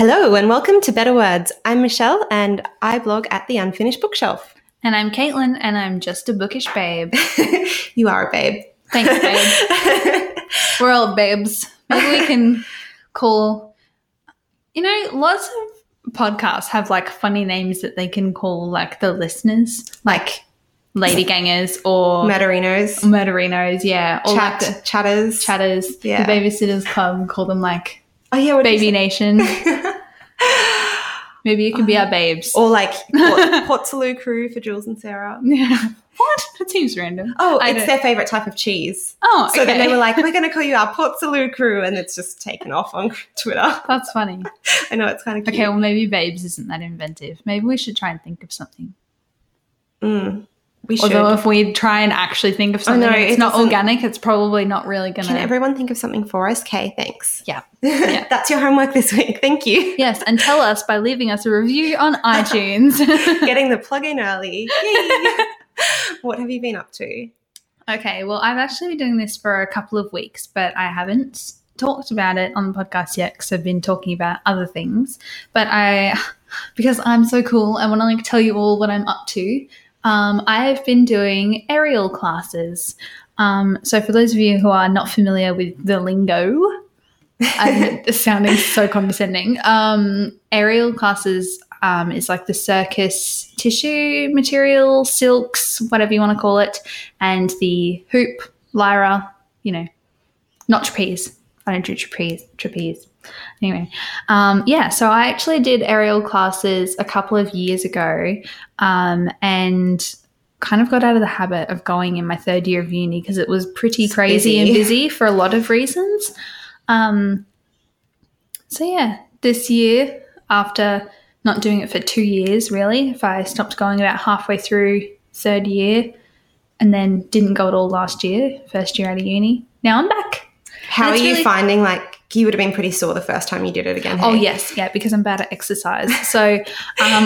Hello and welcome to Better Words. I'm Michelle and I blog at the Unfinished Bookshelf. And I'm Caitlin, and I'm just a bookish babe. you are a babe. Thanks, babe. We're all babes. Maybe we can call, you know, lots of podcasts have like funny names that they can call like the listeners, like ladygangers or murderinos, murderinos, yeah. Or Chat, like the chatters. chatters, Yeah. the babysitters club, call them like Oh yeah, what did you baby nation. Maybe you can be our babes. or like Port, Salut crew for Jules and Sarah. Yeah. What? That seems random. Oh, I it's don't- their favorite type of cheese. Oh, okay. So then they were like, "We're going to call you our Port Salut crew," and it's just taken off on Twitter. That's funny. I know it's kind of cute. Okay, well, maybe babes isn't that inventive. Maybe we should try and think of something. Mm, we should. Although, if we try and actually think of something, know, and it's it not organic. It's probably not really gonna. Can everyone think of something for us? Okay, thanks. Yeah. Yeah. That's your homework this week. Thank you. yes, and tell us by leaving us a review on iTunes. Getting the plug in early. Yay. what have you been up to? okay, well, I've actually been doing this for a couple of weeks, but I haven't talked about it on the podcast yet because I've been talking about other things. But I, because I'm so cool, I want to like tell you all what I'm up to. Um, I've been doing aerial classes. Um, so for those of you who are not familiar with the lingo, I'm sounding so condescending. Um, aerial classes um, is like the circus tissue material, silks, whatever you want to call it, and the hoop, lyra, you know, not trapeze. I don't do trapeze. Trapeze. Anyway, um, yeah. So I actually did aerial classes a couple of years ago, um, and kind of got out of the habit of going in my third year of uni because it was pretty It's crazy and busy. busy for a lot of reasons. Um, so yeah, this year after not doing it for two years, really, if I stopped going about halfway through third year and then didn't go at all last year, first year out of uni. Now I'm back. How are you really- finding like you would have been pretty sore the first time you did it again? Oh yes, yeah, because I'm bad at exercise. So um,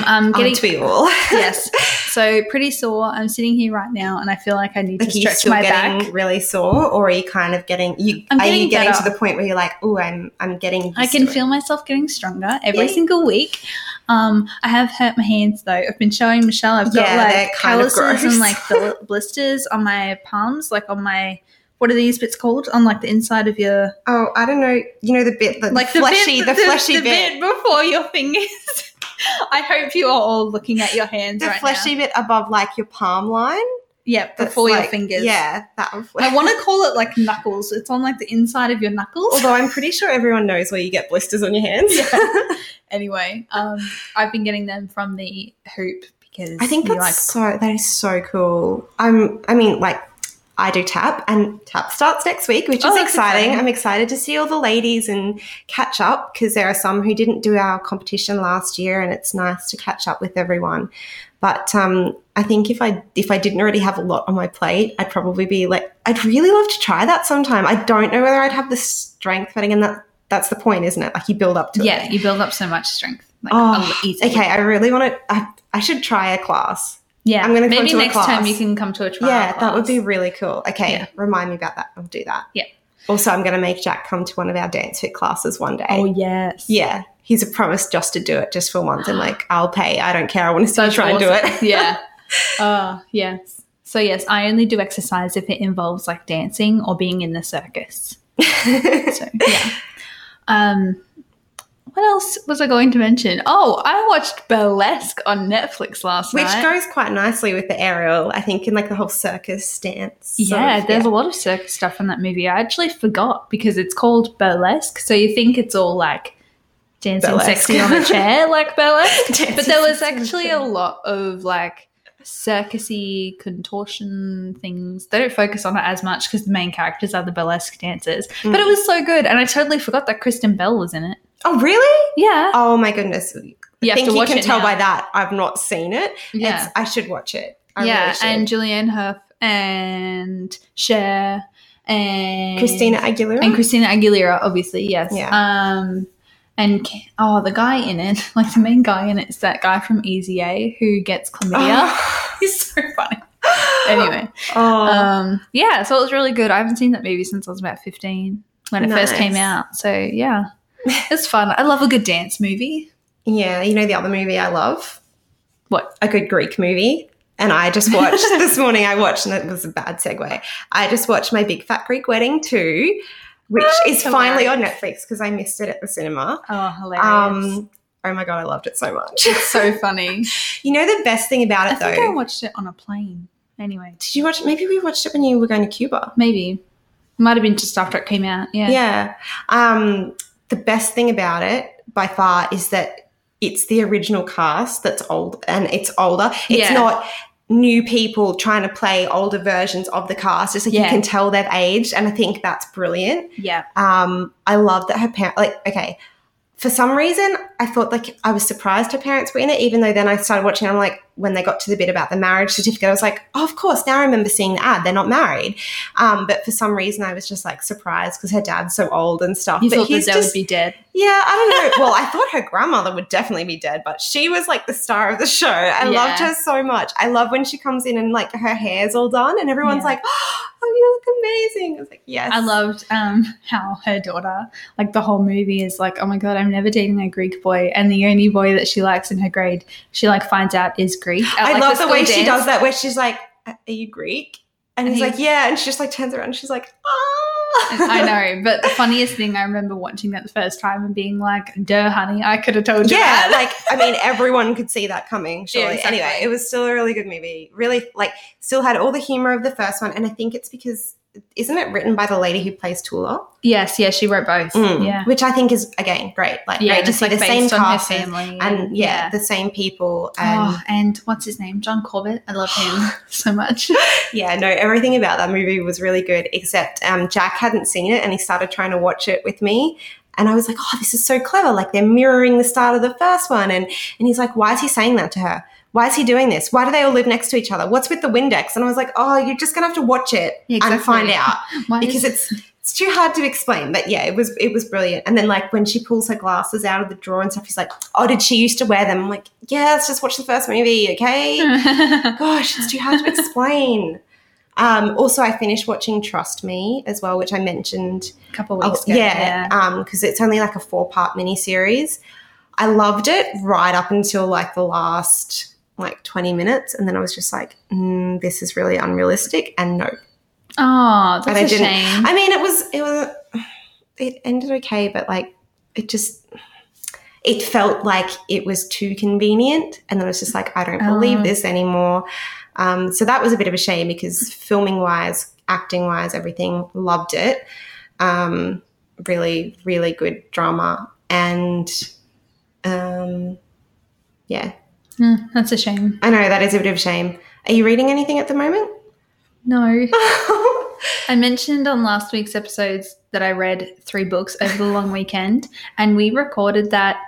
I'm getting Aren't we all? yes, so pretty sore. I'm sitting here right now, and I feel like I need Like to you stretch my getting back. really sore, or are you kind of getting you? I'm are you getting getting better. to the point where you're like, oh, I'm I'm getting. I can to it." feel myself getting stronger every Yeah. single week. Um, I have hurt my hands though. I've been showing Michelle. I've got Yeah, like calluses and like the blisters on my palms, like on my what are these bits called? On like the inside of your Oh, I don't know. You know the bit, the, like the fleshy, the, fleshy the bit, before your fingers. I hope you are all looking at your hands the right fleshy bit above like your palm line. now. Yeah, before your fingers. Yeah, that. one. I want to call it like knuckles. It's on like the inside of your knuckles. Although I'm pretty sure everyone knows where you get blisters on your hands. yeah. anyway, um, I've been getting them from the hoop because I think that's so that is so cool. I'm I mean like I do tap and tap starts next week, which is Oh, that's exciting. exciting. I'm excited to see all the ladies and catch up because there are some who didn't do our competition last year and it's nice to catch up with everyone. But um, I think if I if I didn't already have a lot on my plate, I'd probably be like I'd really love to try that sometime. I don't know whether I'd have the strength, but again that that's the point, isn't it? Like you build up to yeah, it. you build up so much strength. Like, Oh. Okay, I really want to. I, I should try a class. Yeah, I'm maybe to a next time you can come to a trial. Yeah, that would be really cool. Okay, Yeah. remind me about that. I'll do that. Yeah. Also, I'm going to make Jack come to one of our dance fit classes one day. Oh yes. yeah. He's a promise just to do it just for once. I'm like, I'll pay. I don't care. I want to see you That's try and do it. yeah. Oh yes. So yes, I only do exercise if it involves like dancing or being in the circus. So yeah. Um, what else was I going to mention? Oh, I watched Burlesque on Netflix last Which night. Which goes quite nicely with the aerial, I think, in like the whole circus stance. yeah, of, there's a lot of circus stuff in that movie. I actually forgot because it's called burlesque, so you think it's all like dancing Burlesque. sexy on a chair, like burlesque. But there was sexy on a actually a lot of like circusy contortion things. They don't focus on it as much because the main characters are the burlesque dancers. But Mm. it was so good, and I totally forgot that Kristen Bell was in it. Oh, really? Yeah, Oh, my goodness. you I think you can tell now. by that I've not seen it. Yeah, It's, I should watch it. I yeah, really and Julianne Hough and Cher and Christina Aguilera. and Christina Aguilera, obviously, yes. Yeah. Um, and oh, the guy in it, like the main guy in it, is that guy from Easy A who gets chlamydia. He's so funny. Anyway, Oh, um, yeah, so it was really good. I haven't seen that movie since I was about fifteen when it first came out. So yeah, It's fun. I love a good dance movie. Yeah, you know the other movie I love? What? A good Greek movie. And I just watched this morning, I watched, and it was a bad segue. I just watched My Big Fat Greek Wedding 2, which Oh, is finally on Netflix because I missed it at the cinema. Oh, hilarious. Um, oh my God, I loved it so much. it's so funny. you know the best thing about it think though? I watched it on a plane. Anyway, Did you watch Maybe we watched it when you were going to Cuba. maybe. Might have been just after it came out. Yeah. Yeah. Um, the best thing about it by far is that it's the original cast that's old and it's older. It's Yeah. not new people trying to play older versions of the cast. It's like you can tell they've aged, and I think that's brilliant. Yeah. Um, I love that her parents like okay. For some reason, I thought like I was surprised her parents were in it, even though then I started watching. I'm like, when they got to the bit about the marriage certificate, I was like, oh, of course. Now I remember seeing the ad. They're not married. Um, but for some reason, I was just like surprised because her dad's so old and stuff. You but thought that he's just would be dead. yeah, I don't know. Well, I thought her grandmother would definitely be dead, but she was like the star of the show. I Yeah. loved her so much. I love when she comes in and like her hair's all done and everyone's Yeah. like, "Oh, amazing." I was like, "Yes." I loved um, how her daughter, like the whole movie is like, oh my god, I'm never dating a Greek boy, and the only boy that she likes in her grade, she like finds out is Greek. at, I like, love the, school way she does that, where she's like, "Are you Greek?" And, And he's he- like, "Yeah," and she just like turns around and she's like, "Ah." I know, but the funniest thing I remember watching that the first time and being like, "Duh, honey, I could have told you yeah, that." like I mean, everyone could see that coming. Surely. Yeah, exactly. Anyway, it was still a really good movie. Really, like, still had all the humor of the first one, and I think it's because isn't it written by the lady who plays Tula? yes, yeah, she wrote both. Mm, Yeah, which I think is again great. Like, yeah, great to just see like the same based on her cast family and yeah, the same people. And oh, and what's his name? John Corbett. I love him so much. yeah, no, everything about that movie was really good. Except um, Jack hadn't seen it, and he started trying to watch it with me. And I was like, "Oh, this is so clever! Like they're mirroring the start of the first one." And and he's like, "Why is he saying that to her? Why is he doing this? Why do they all live next to each other? What's with the Windex?" And I was like, "Oh, you're just gonna have to watch it Yeah, and find out because is- it's." It's too hard to explain, but yeah, it was it was brilliant. And then like when she pulls her glasses out of the drawer and stuff, he's like, "Oh, did she used to wear them?" I'm like, "Yeah, let's just watch the first movie, okay?" Gosh, it's too hard to explain. Um, also, I finished watching Trust Me as well, which I mentioned. A couple Oh, weeks ago. yeah, because it's only like a four part miniseries. I loved it right up until like the last like 20 minutes. And then I was just like, mm, this is really unrealistic. And no, Oh, And I that's a didn't- shame. I mean, it was, it was, it ended okay, but like it just, it felt like it was too convenient. And then I was just like, I don't believe Oh. this anymore. Um, so that was a bit of a shame because filming wise, acting wise, everything, loved it. Um, really, really good drama. And um, yeah, Hmm, that's a shame. I know that is a bit of a shame. Are you reading anything at the moment? No. I mentioned on last week's episodes that I read three books over the long weekend, and we recorded that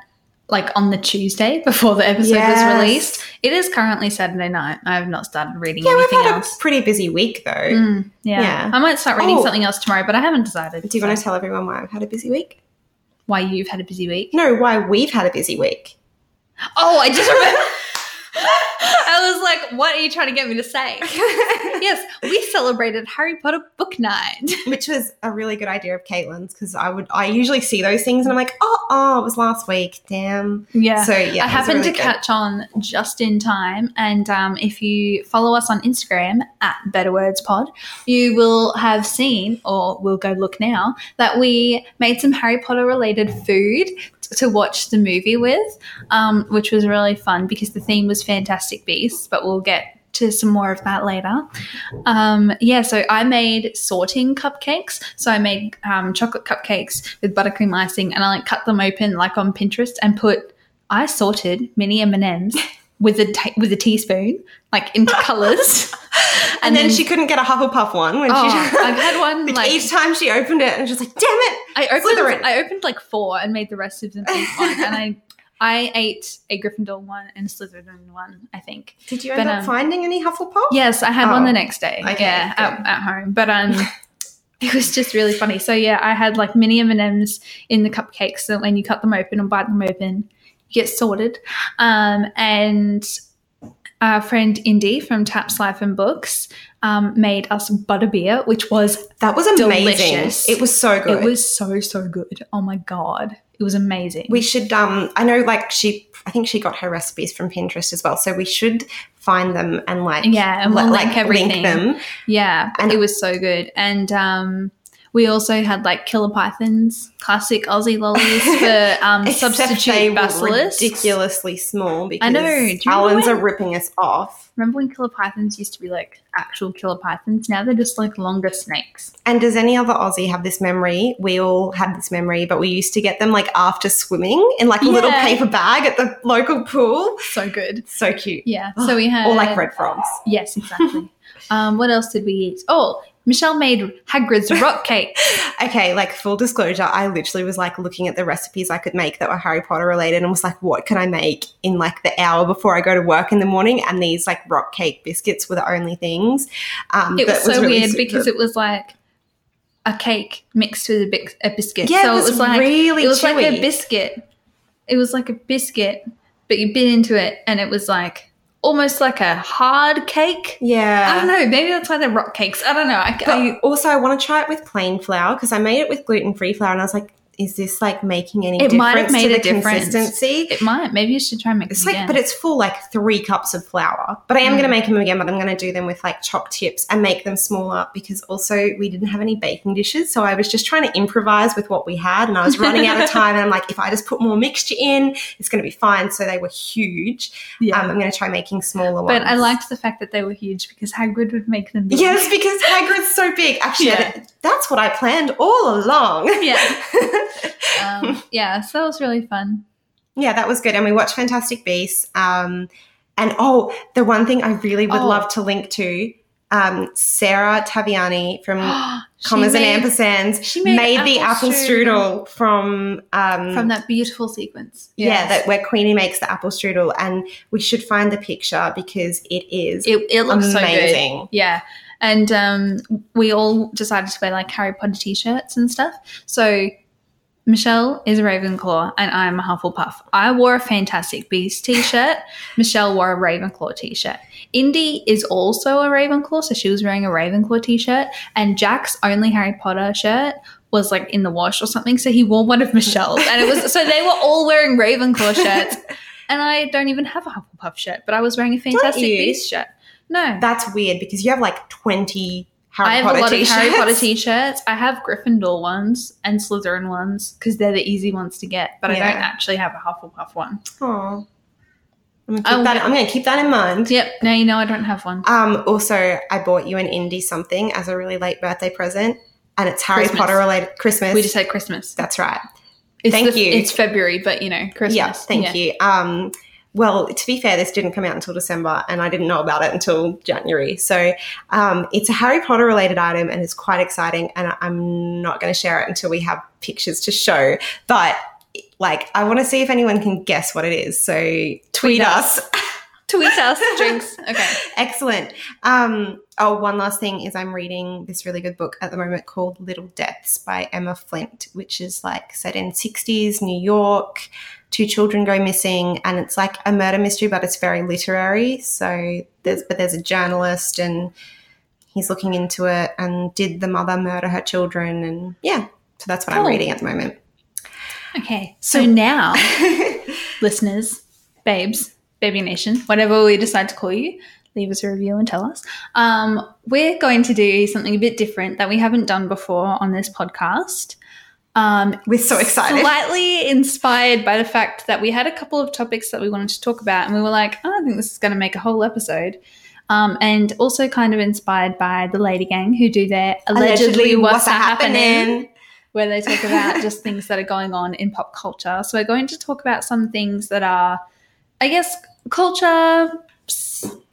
like on the Tuesday before the episode Yes. was released. It is currently Saturday night. I have not started reading yeah, we've anything had else. a pretty busy week though. Mm, yeah. Yeah. I might start reading Oh. something else tomorrow, but I haven't decided. Do you want to tell everyone why I've had a busy week? why you've had a busy week? No, why we've had a busy week. Oh, I just remember. I was like, what are you trying to get me to say? yes, we celebrated Harry Potter book night. Which was a really good idea of Caitlin's because I would I usually see those things and I'm like, oh, oh, it was last week. Damn. Yeah. So yeah, I happened really to good. catch on just in time. And um, if you follow us on Instagram at Better Words Pod, you will have seen, or we'll go look now, that we made some Harry Potter related food to watch the movie with, um, which was really fun because the theme was Fantastic Beasts, but we'll get to some more of that later. Um, yeah, so I made sorting cupcakes. So I made um, chocolate cupcakes with buttercream icing, and I like cut them open like on Pinterest and put. I sorted mini M and M's with a ta- with a teaspoon, like into colors, And, then, she couldn't get a Hufflepuff one when Oh, she I've had one like, each time she opened it and just like, damn it. I opened Slytherin. I opened like four and made the rest of them eat one, and I I ate a Gryffindor one and a Slytherin one. I think. Did you end But, up um, finding any Hufflepuff? Yes, I had Oh, one the next day. okay, yeah, at, at home. But um, it was just really funny. So yeah, I had like mini M and M's in the cupcakes. So when you cut them open and bite them open, get sorted. Um, and our friend Indy from Taps Life and Books um, made us butterbeer, which was That was amazing. Delicious. It was so good. it was so so good. Oh my god, It was amazing. We should. Um, I know, like she. I think she got her recipes from Pinterest as well. So we should find them and like Yeah, and we'll li- link everything. them. yeah, And- it was so good. And um, we also had like killer pythons, classic Aussie lollies for um, substitute were basilisk. ridiculously small because I know. Do you remember Allens when- are ripping us off. Remember when killer pythons used to be like actual killer pythons? Now they're just like longer snakes. And does any other Aussie have this memory? We all had this memory, but we used to get them like after swimming in like a little paper bag at the local pool. So good. So cute. Yeah. So we had Or like red frogs. Yes, exactly. um, what else did we eat? Oh, Michelle made Hagrid's rock cake. Okay, like full disclosure, I literally was like looking at the recipes I could make that were Harry Potter related and was like, what could I make in like the hour before I go to work in the morning? And these like rock cake biscuits were the only things. Um, It was so really weird super- because it was like a cake mixed with a, bi- a biscuit. Yeah, so it was like really it was like a biscuit. It was like a biscuit, but you bit into it and it was like almost like a hard cake. yeah. I don't know. Maybe that's why they're rock cakes. I don't know. I, I, also, I want to try it with plain flour because I made it with gluten free flour, and I was like, "Is this like making any It difference might have made a difference. consistency?" it might. Maybe you should try and make It's them like, again. but it's full like three cups of flour. But I am Mm. going to make them again, but I'm going to do them with like chopped tips and make them smaller because also we didn't have any baking dishes, so I was just trying to improvise with what we had, and I was running out of time. And I'm like, if I just put more mixture in, it's going to be fine. So they were huge. yeah. Um, I'm going to try making smaller ones. but I liked the fact that they were huge because Hagrid would make them. big. Yes, because Hagrid's so big. Actually, Yeah. that's what I planned all along. Yeah. um, yeah. So that was really fun. yeah, that was good. And we watched Fantastic Beasts. Um, and oh, the one thing I really would Oh. love to link to um, Sarah Taviani from Commas made- and Ampersands she made the apple apple strudel. strudel from um, from that beautiful sequence. yeah, that where Queenie makes the apple strudel, and we should find the picture because it is it, it looks so amazing. Yeah. And um, we all decided to wear like Harry Potter t shirts and stuff. So Michelle is a Ravenclaw and I'm a Hufflepuff. I wore a Fantastic Beasts t shirt. Michelle wore a Ravenclaw t shirt. Indy is also a Ravenclaw, so she was wearing a Ravenclaw t shirt. And Jack's only Harry Potter shirt was like in the wash or something. So he wore one of Michelle's. And it was so they were all wearing Ravenclaw shirts. And I don't even have a Hufflepuff shirt, but I was wearing a Fantastic you? Beasts shirt. No. That's weird because you have like twenty Harry I have Potter a lot t-shirts. of Harry Potter t-shirts. I have Gryffindor ones and Slytherin ones because they're the easy ones to get. But I don't actually have a Hufflepuff one. Aw. I'm gonna, Oh, keep that, yeah. I'm gonna keep that in mind. Yep. Now you know I don't have one. Um, also, I bought you an indie something as a really late birthday present, and it's Harry Christmas. Potter related. Christmas. We just had Christmas. That's right. It's Thank the- you. It's February, but you know Christmas. Yeah, thank you. Um, well, to be fair, this didn't come out until December, and I didn't know about it until January. So um, it's a Harry Potter related item, and it's quite exciting. And I'm not going to share it until we have pictures to show. But like, I want to see if anyone can guess what it is. So tweet, us. Tweet us drinks. Okay. Excellent. Um, oh, one last thing is I'm reading this really good book at the moment called Little Deaths by Emma Flint, which is like set in 60s New York. Two children go missing, and it's like a murder mystery, but it's very literary. So there's, but there's a journalist, and he's looking into it. And did the mother murder her children? And yeah, so that's what I'm reading at the moment. Okay. So now, listeners, babes, baby nation, whatever we decide to call you, leave us a review and tell us. Um, we're going to do something a bit different that we haven't done before on this podcast. Um, We're so excited. Slightly inspired by the fact that we had a couple of topics that we wanted to talk about, and we were like, oh, I think this is going to make a whole episode. Um, and also kind of inspired by the Lady Gang, who do their allegedly, what's, happening where they talk about just things that are going on in pop culture. So we're going to talk about some things that are, I guess, culture.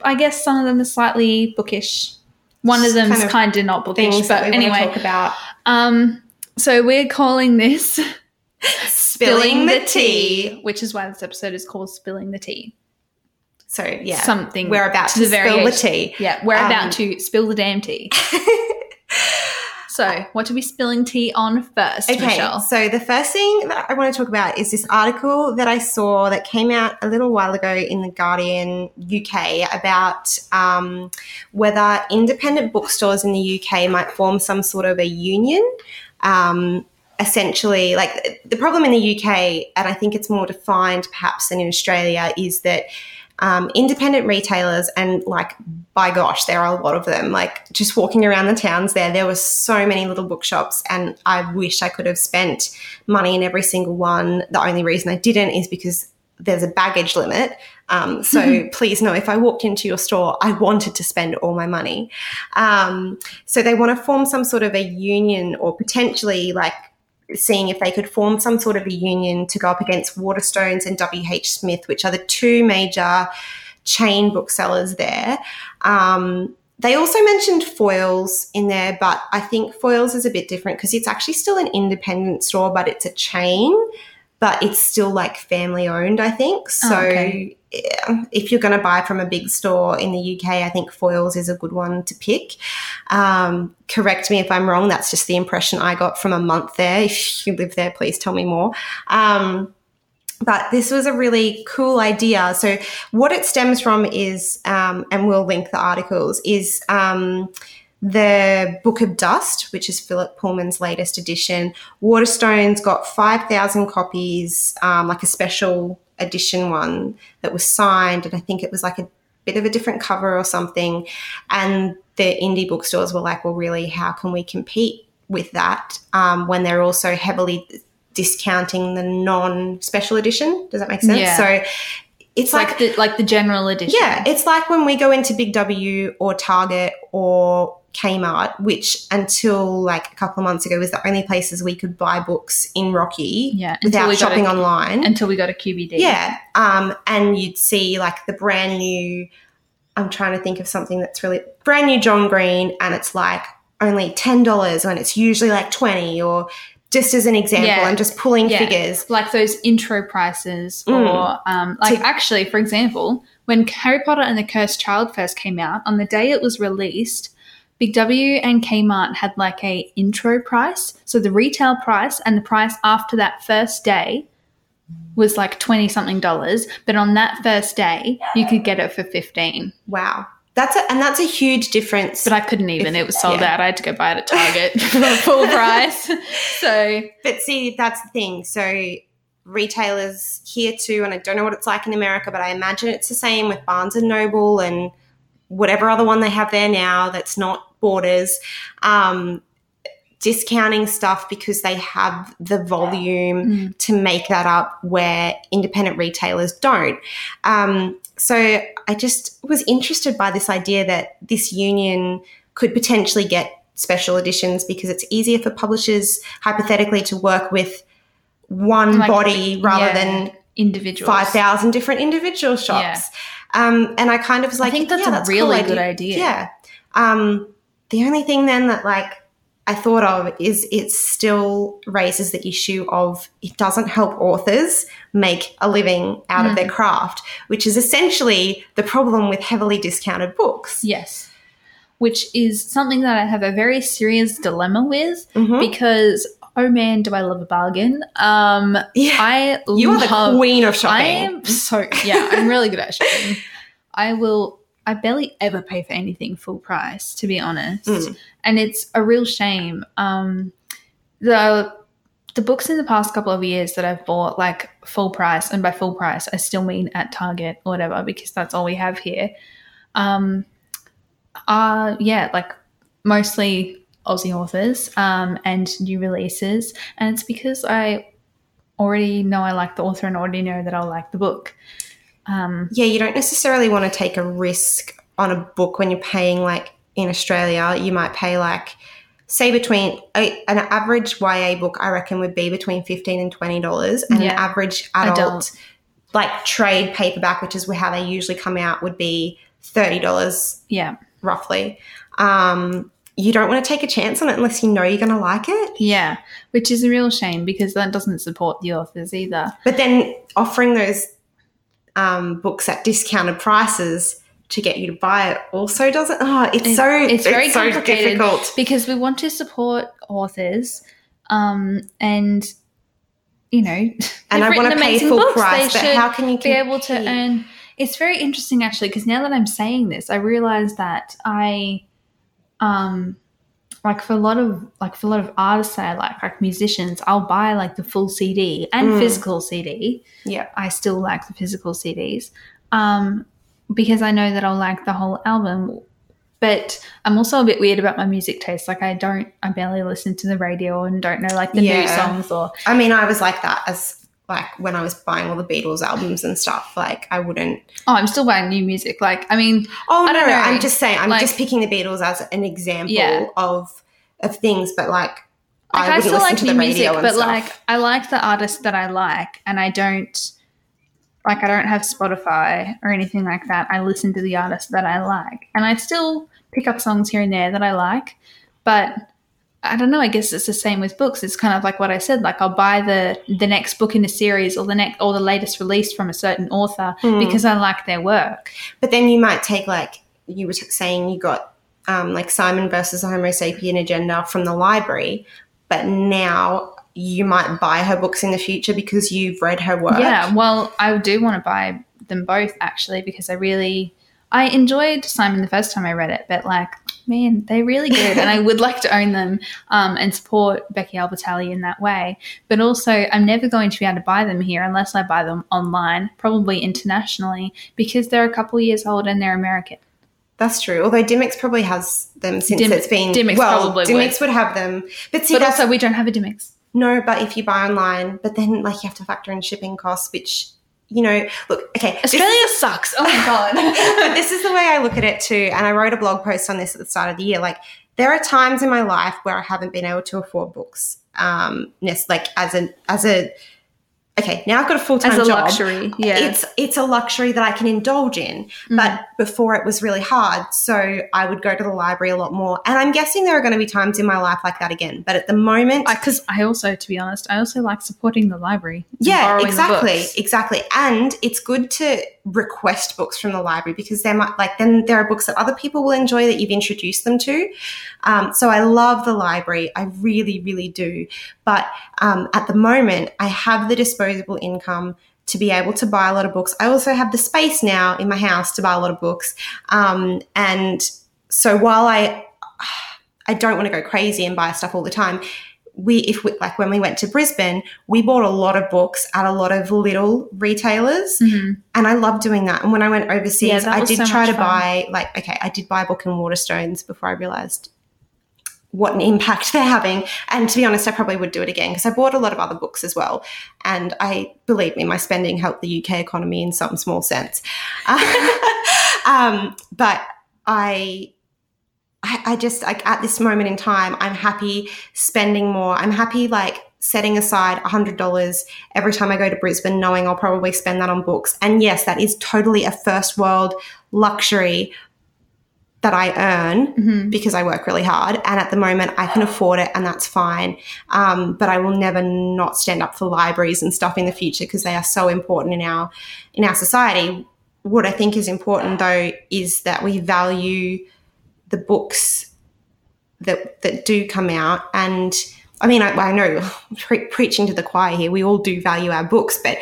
I guess some of them are slightly bookish. One of them is kind of kind of not bookish, but that we want to anyway. talk about. Um, so we're calling this Spilling the tea. which is why this episode is called "Spilling the Tea." So yeah, Something we're about to to, the spill the tea. Yeah, we're Um, about to spill the damn tea. so, what are we spilling tea on first, Okay, Michelle? so the first thing that I want to talk about is this article that I saw that came out a little while ago in the Guardian UK about um, whether independent bookstores in the UK might form some sort of a union. Um, essentially like the problem in the UK, and I think it's more defined perhaps than in Australia, is that um, independent retailers and like by gosh there are a lot of them like just walking around the towns there there were so many little bookshops and i wish i could have spent money in every single one. The only reason i didn't is because there's a baggage limit. Um, so please know if i walked into your store i wanted to spend all my money. Um, so they want to form some sort of a union or potentially like seeing if they could form some sort of a union to go up against Waterstones and WH Smith, which are the two major chain booksellers there. Um, they also mentioned Foyles in there, but I think Foyles is a bit different because it's actually still an independent store, but it's a chain, but it's still like family owned, I think. So Oh, okay. yeah, if you're going to buy from a big store in the UK, I think Foyles is a good one to pick. Um, correct me if I'm wrong. That's just the impression I got from a month there. If you live there, please tell me more. Um, but this was a really cool idea. So, what it stems from is, um, and we'll link the articles, is um, the Book of Dust, which is Philip Pullman's latest edition. Waterstones got 5,000 copies, um, like a special edition one that was signed, and I think it was like a bit of a different cover or something. And the indie bookstores were like, well, really, how can we compete with that um, when they're also heavily discounting the non-special edition? Does that make sense? Yeah. So it's It's like, the like the general edition. yeah, it's like when we go into Big W or Target or Kmart, which until like a couple of months ago was the only places we could buy books in Rocky Yeah, without shopping a- online. Until we got a QBD. yeah, um, and you'd see like the brand new. I'm trying to think of something that's really brand new John Green, and it's like only ten dollars when it's usually like twenty. Or just as an example, Yeah. I'm just pulling Yeah. figures. like those intro prices Mm. or um, like To- actually for example when harry potter and the cursed child first came out on the day it was released big w and kmart had like a intro price. So the retail price and the price after that first day was like 20 something dollars. But on that first day you could get it for 15 Wow, that's a, and that's a huge difference. but i couldn't even. If- it was sold yeah. out i had to go buy it at target for full price. So But see, that's the thing. So retailers here too, and I don't know what it's like in America, but I imagine it's the same with Barnes and Noble and whatever other one they have there now that's not Borders. Um, discounting stuff because they have the volume Mm. to make that up where independent retailers don't. Um, so I just was interested by this idea that this union could potentially get special editions because it's easier for publishers hypothetically to work with one Like, body rather yeah, than individuals 5,000 different individual shops. Um, and I kind of was like, I think that's yeah, a a really cool good idea. Yeah. Um, the only thing then that like I thought of is it still raises the issue of it doesn't help authors make a living out Mm. of their craft, which is essentially the problem with heavily discounted books. Yes. Which is something that I have a very serious dilemma with Mhm. because oh man, do I love a bargain. Um Yeah. I you are the queen of shopping. I am so yeah, I'm really good at shopping. I will I barely ever pay for anything full price, to be honest. Mm. And it's a real shame. Um the the books in the past couple of years that I've bought like full price, and by full price I still mean at Target or whatever, because that's all we have here. Um are yeah, like mostly Aussie authors um, and new releases, and it's because I already know I like the author and already know that I'll like the book. Um, yeah, you don't necessarily want to take a risk on a book when you're paying like in Australia, you might pay like say between an average YA book I reckon would be between 15 and 20 dollars and Yeah. an average adult, Adult. like trade paperback which is how they usually come out would be $30 yeah, roughly. Um, you don't want to take a chance on it unless you know you're going to like it. yeah, which is a real shame because that doesn't support the authors either. But then offering those um, books at discounted prices to get you to buy it also doesn't. Oh, it's It- so it's very so complicated. difficult. because we want to support authors um, and you know And I want to pay full books. price, They but how can you be able to earn it's very interesting actually because now that i'm saying this i realize that i um like for a lot of like for a lot of artists that I like, like musicians, I'll buy like the full CD and Mm. physical CD. Yeah. I still like the physical CDs um, because I know that I'll like the whole album. But I'm also a bit weird about my music taste. Like I don't, I barely listen to the radio and don't know like the new songs or I mean, I was like that as like when I was buying all the Beatles albums and stuff. Like, I wouldn't. oh, I'm still buying new music. Like I mean, Oh I no, don't know. I'm just saying. I'm Like- just picking the Beatles as an example Yeah. of of things. But like, like I I, still like to new music, but like I like the artists that I like, and I don't like I don't have Spotify or anything like that. I listen to the artists that I like, and I still pick up songs here and there that I like, but. I don't know. I guess it's the same with books. It's kind of like what I said. Like I'll buy the the next book in a series or the next or the latest release from a certain author Hmm. because I like their work. But then you might take like you were saying you got um, like Simon versus the Homo sapien agenda from the library, but now you might buy her books in the future because you've read her work. Yeah, well, I do want to buy them both actually because I really I enjoyed Simon the first time I read it, but like man, they're really good, and I would like to own them um, and support Becky Albertalli in that way. But also, I'm never going to be able to buy them here unless I buy them online, probably internationally, because they're a couple years old and they're American. That's true. Although Dymocks probably has them since Dim- it's been. Dymocks well, probably Dymocks would. have them, but see, but also, we don't have a Dymocks. no. But if you buy online, but then like you have to factor in shipping costs, which you know, look, okay, is- Australia sucks. Oh my god. but this is the way I look at it too. And I wrote a blog post on this at the start of the year. Like, there are times in my life where I haven't been able to afford books. Um, like as a as a okay, now I've got a full time job. As a job. luxury, yeah. It's it's a luxury that I can indulge in. Mm. But before it was really hard, so I would go to the library a lot more. And I'm guessing there are going to be times in my life like that again. But at the moment, because I, also, to be honest, I also like supporting the library. yeah, exactly, exactly. And it's good to request books from the library because there might like then there are books that other people will enjoy that you've introduced them to. Um, so I love the library, I really, really do. But um, at the moment, I have the disposable income to be able to buy a lot of books. I also have the space now in my house to buy a lot of books, um, and so while I I don't want to go crazy and buy stuff all the time we if we like when we went to Brisbane, we bought a lot of books at a lot of little retailers, Mhm. and I love doing that. And when I went overseas, that I did so try to fun. buy like okay, I did buy a book in Waterstones before I realized what an impact they're having. And to be honest, I probably would do it again because I bought a lot of other books as well. And I believe me, my spending helped the UK economy in some small sense. um, but I I, I just like at this moment in time, I'm happy spending more. I'm happy like setting aside $100 every time I go to Brisbane, knowing I'll probably spend that on books. And yes, that is totally a first world luxury that I earn Mhm. because I work really hard. And at the moment, I can afford it, and that's fine. Um, but I will never not stand up for libraries and stuff in the future because they are so important in our in our society. What I think is important though is that we value the books that that do come out and i mean i, I know pre- preaching to the choir here we all do value our books but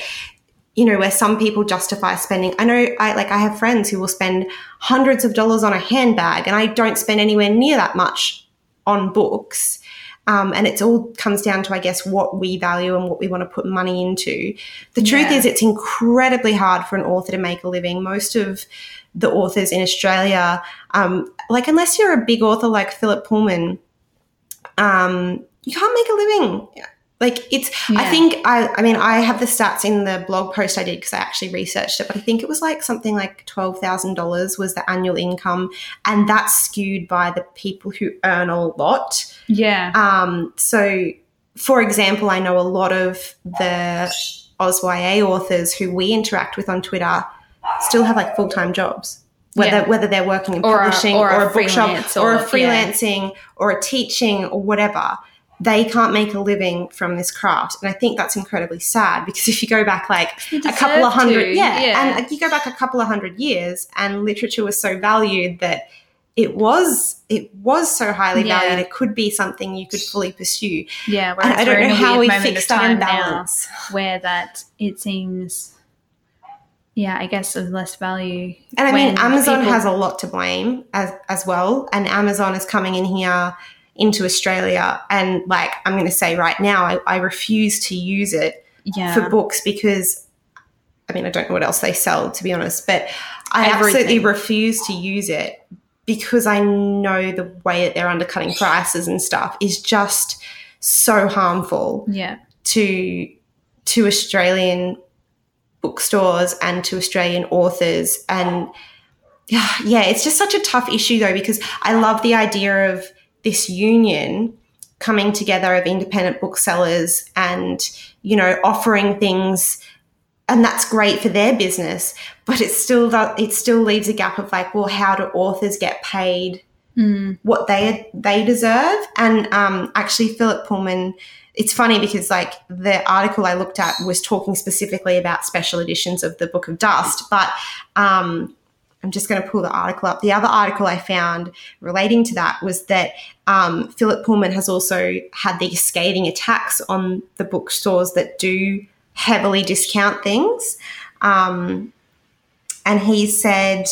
you know where some people justify spending i know i like i have friends who will spend hundreds of dollars on a handbag and i don't spend anywhere near that much on books. Um, and it all comes down to i guess what we value and what we want to put money into. The truth Yeah. is it's incredibly hard for an author to make a living. Most of the authors in australia um, like unless you're a big author like philip pullman um, you can't make a living like it's i think i i mean i have the stats in the blog post i did because i actually researched it but i think it was like something like $12000 was the annual income and that's skewed by the people who earn a lot Yeah. um, so, for example, I know a lot of the OzYA authors who we interact with on Twitter still have like full time jobs. Whether Yeah. whether they're working in Or a- publishing or or a a, bookshop or, or- a yeah. freelancing or a teaching or whatever, they can't make a living from this craft. And I think that's incredibly sad because if you go back like a couple of hundred, to, yeah, yeah. and like, you go back a couple of hundred years, and literature was so valued that it was it was so highly Yeah. valued. It could be something you could fully pursue. Yeah, And I don't know how we fix that imbalance. where that it seems, yeah, I guess of less value. And I mean, Amazon people- has a lot to blame as as well. And Amazon is coming in here into Australia. And like I'm going to say right now, I, I refuse to use it Yeah. for books because I mean I don't know what else they sell to be honest, but I Everything. absolutely refuse to use it because I know the way that they're undercutting prices and stuff is just so harmful yeah. to to Australian bookstores and to Australian authors and yeah, yeah, it's just such a tough issue though because I love the idea of this union coming together of independent booksellers and you know offering things and that's great for their business but it still it still leaves a gap of like well how do authors get paid Mm. what they they deserve. And um, actually, Philip Pullman. It's funny because like the article I looked at was talking specifically about special editions of the Book of Dust, but um, I'm just going to pull the article up. The other article I found relating to that was that um, Philip Pullman has also had these scathing attacks on the bookstores that do heavily discount things. Um, and he said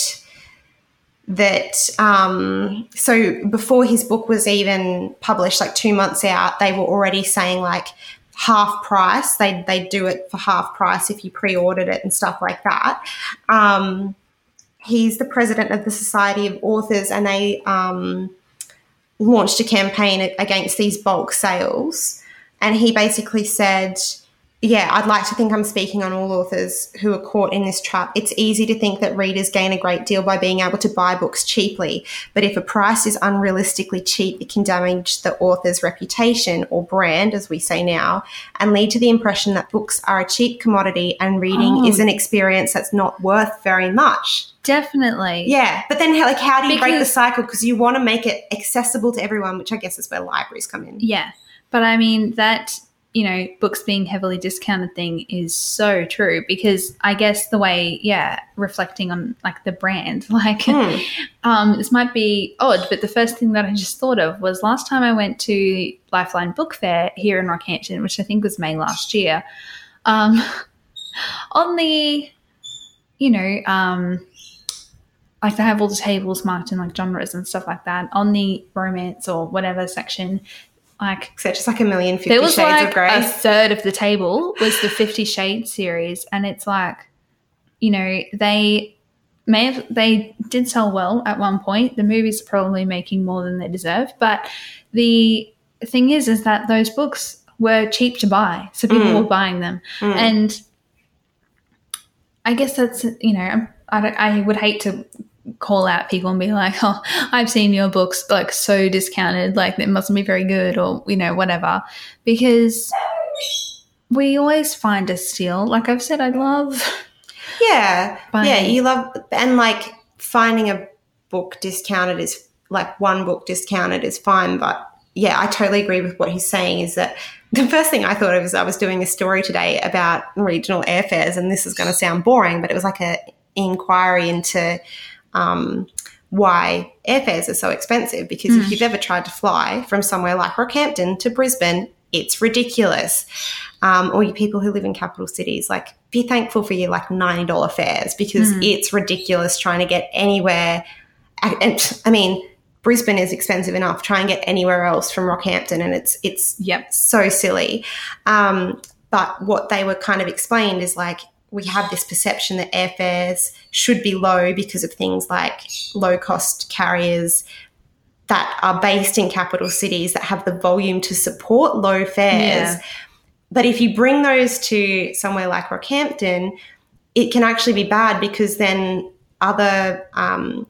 that um, so before his book was even published, like two months out, they were already saying like half price. They they do it for half price if you pre-ordered it and stuff like that. Um, he's the president of the Society of Authors, and they um, launched a campaign against these bulk sales. And he basically said, yeah, I'd like to think I'm speaking on all authors who are caught in this trap. It's easy to think that readers gain a great deal by being able to buy books cheaply, but if a price is unrealistically cheap, it can damage the author's reputation or brand, as we say now, and lead to the impression that books are a cheap commodity and reading Oh. is an experience that's not worth very much. Definitely. Yeah, but then like, how do you break the cycle? Because you want to make it accessible to everyone, which I guess is where libraries come in. Yeah. But I mean, that, you know, books being heavily discounted thing is so true because I guess the way, yeah, reflecting on like the brand, like, Hmm. um, this might be odd, but the first thing that I just thought of was last time I went to Lifeline Book Fair here in Rockhampton, which I think was May last year. Um, on the, you know, um, like they have all the tables marked in like genres and stuff like that on the romance or whatever section. Like So just like a million fifty there was shades like of grey. a third of the table was the Fifty Shades series, and it's like, you know, they may have they did sell well at one point. The movies are probably making more than they deserve, but the thing is, is that those books were cheap to buy, so people Mm. were buying them, Mm. and I guess that's you know, I I would hate to call out people and be like, oh, I've seen your books like so discounted, like it mustn't be very good or, you know, whatever. Because we always find a steal. Like I've said, I love. Yeah, Buying- yeah, you love and like finding a book discounted is like one book discounted is fine, but yeah, I totally agree with what he's saying. Is that the first thing I thought of is I was doing a story today about regional airfares, and this is going to sound boring, but it was like a inquiry into um, why airfares are so expensive. Because if Mm. you've ever tried to fly from somewhere like Rockhampton to Brisbane, it's ridiculous. Um, or you people who live in capital cities, like be thankful for your like ninety dollar fares because Mm. it's ridiculous trying to get anywhere. And I mean, Brisbane is expensive enough. Try and get anywhere else from Rockhampton, and it's it's Yep. so silly. Um, but what they were kind of explained is like we have this perception that airfares should be low because of things like low cost carriers that are based in capital cities that have the volume to support low fares. Yeah. But if you bring those to somewhere like Rockhampton, it can actually be bad because then other um,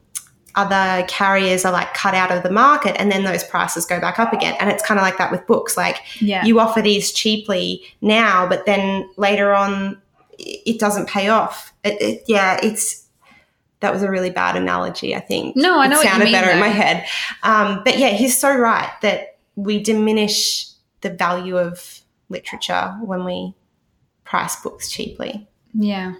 other carriers are like cut out of the market, and then those prices go back up again. And it's kind of like that with books. Like Yeah. you offer these cheaply now, but then later on, it doesn't pay off. It, it, yeah, it's that was a really bad analogy. I think. No, I know it sounded better in my head. Um, but yeah, he's so right that we diminish the value of literature when we price books cheaply. yeah.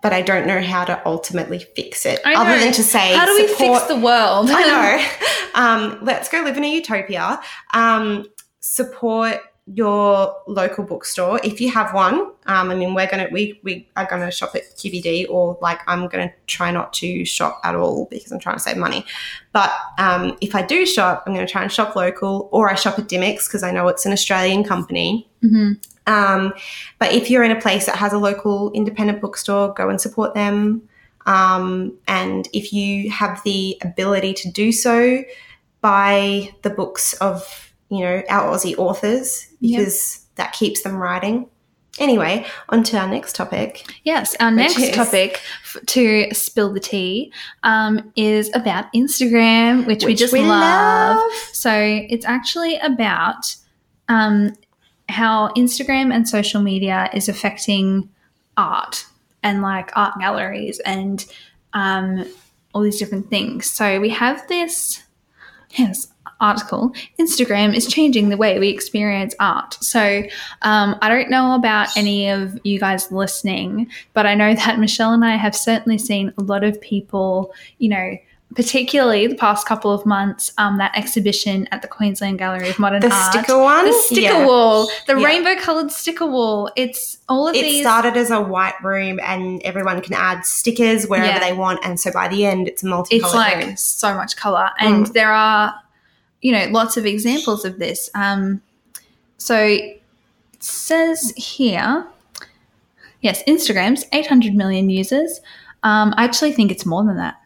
But I don't know how to ultimately fix it, other than to say, How do we support- fix the world? I know. Um, let's go live in a utopia. Um, support your local bookstore if you have one. Um, I mean, we're gonna we we are gonna shop at QBD, or like I'm gonna try not to shop at all because I'm trying to save money. But um, if I do shop, I'm gonna try and shop local, or I shop at Dymocks because I know it's an Australian company. hmm Um, but if you're in a place that has a local independent bookstore, go and support them. Um, and if you have the ability to do so, buy the books of you know our Aussie authors Yep. because that keeps them writing. Anyway, on to our next topic. Yes, our next is- topic f- to spill the tea um, is about Instagram, which, we which just love. So it's actually about um, how Instagram and social media is affecting art and like art galleries and um, all these different things. So we have this yes article. Instagram is changing the way we experience art. So um, I don't know about any of you guys listening, but I know that Michelle and I have certainly seen a lot of people, you know. Particularly the past couple of months, um, that exhibition at the Queensland Gallery of Modern The Art, sticker one? the sticker Yeah. wall, the Yeah. rainbow colored sticker wall. It's all of It these. started as a white room, and everyone can add stickers wherever Yeah. they want. And so by the end, it's a it's like room. so much color and Mm. there are you know lots of examples of this. Um so it says here yes instagram's 800 million users. Um i actually think it's more than that.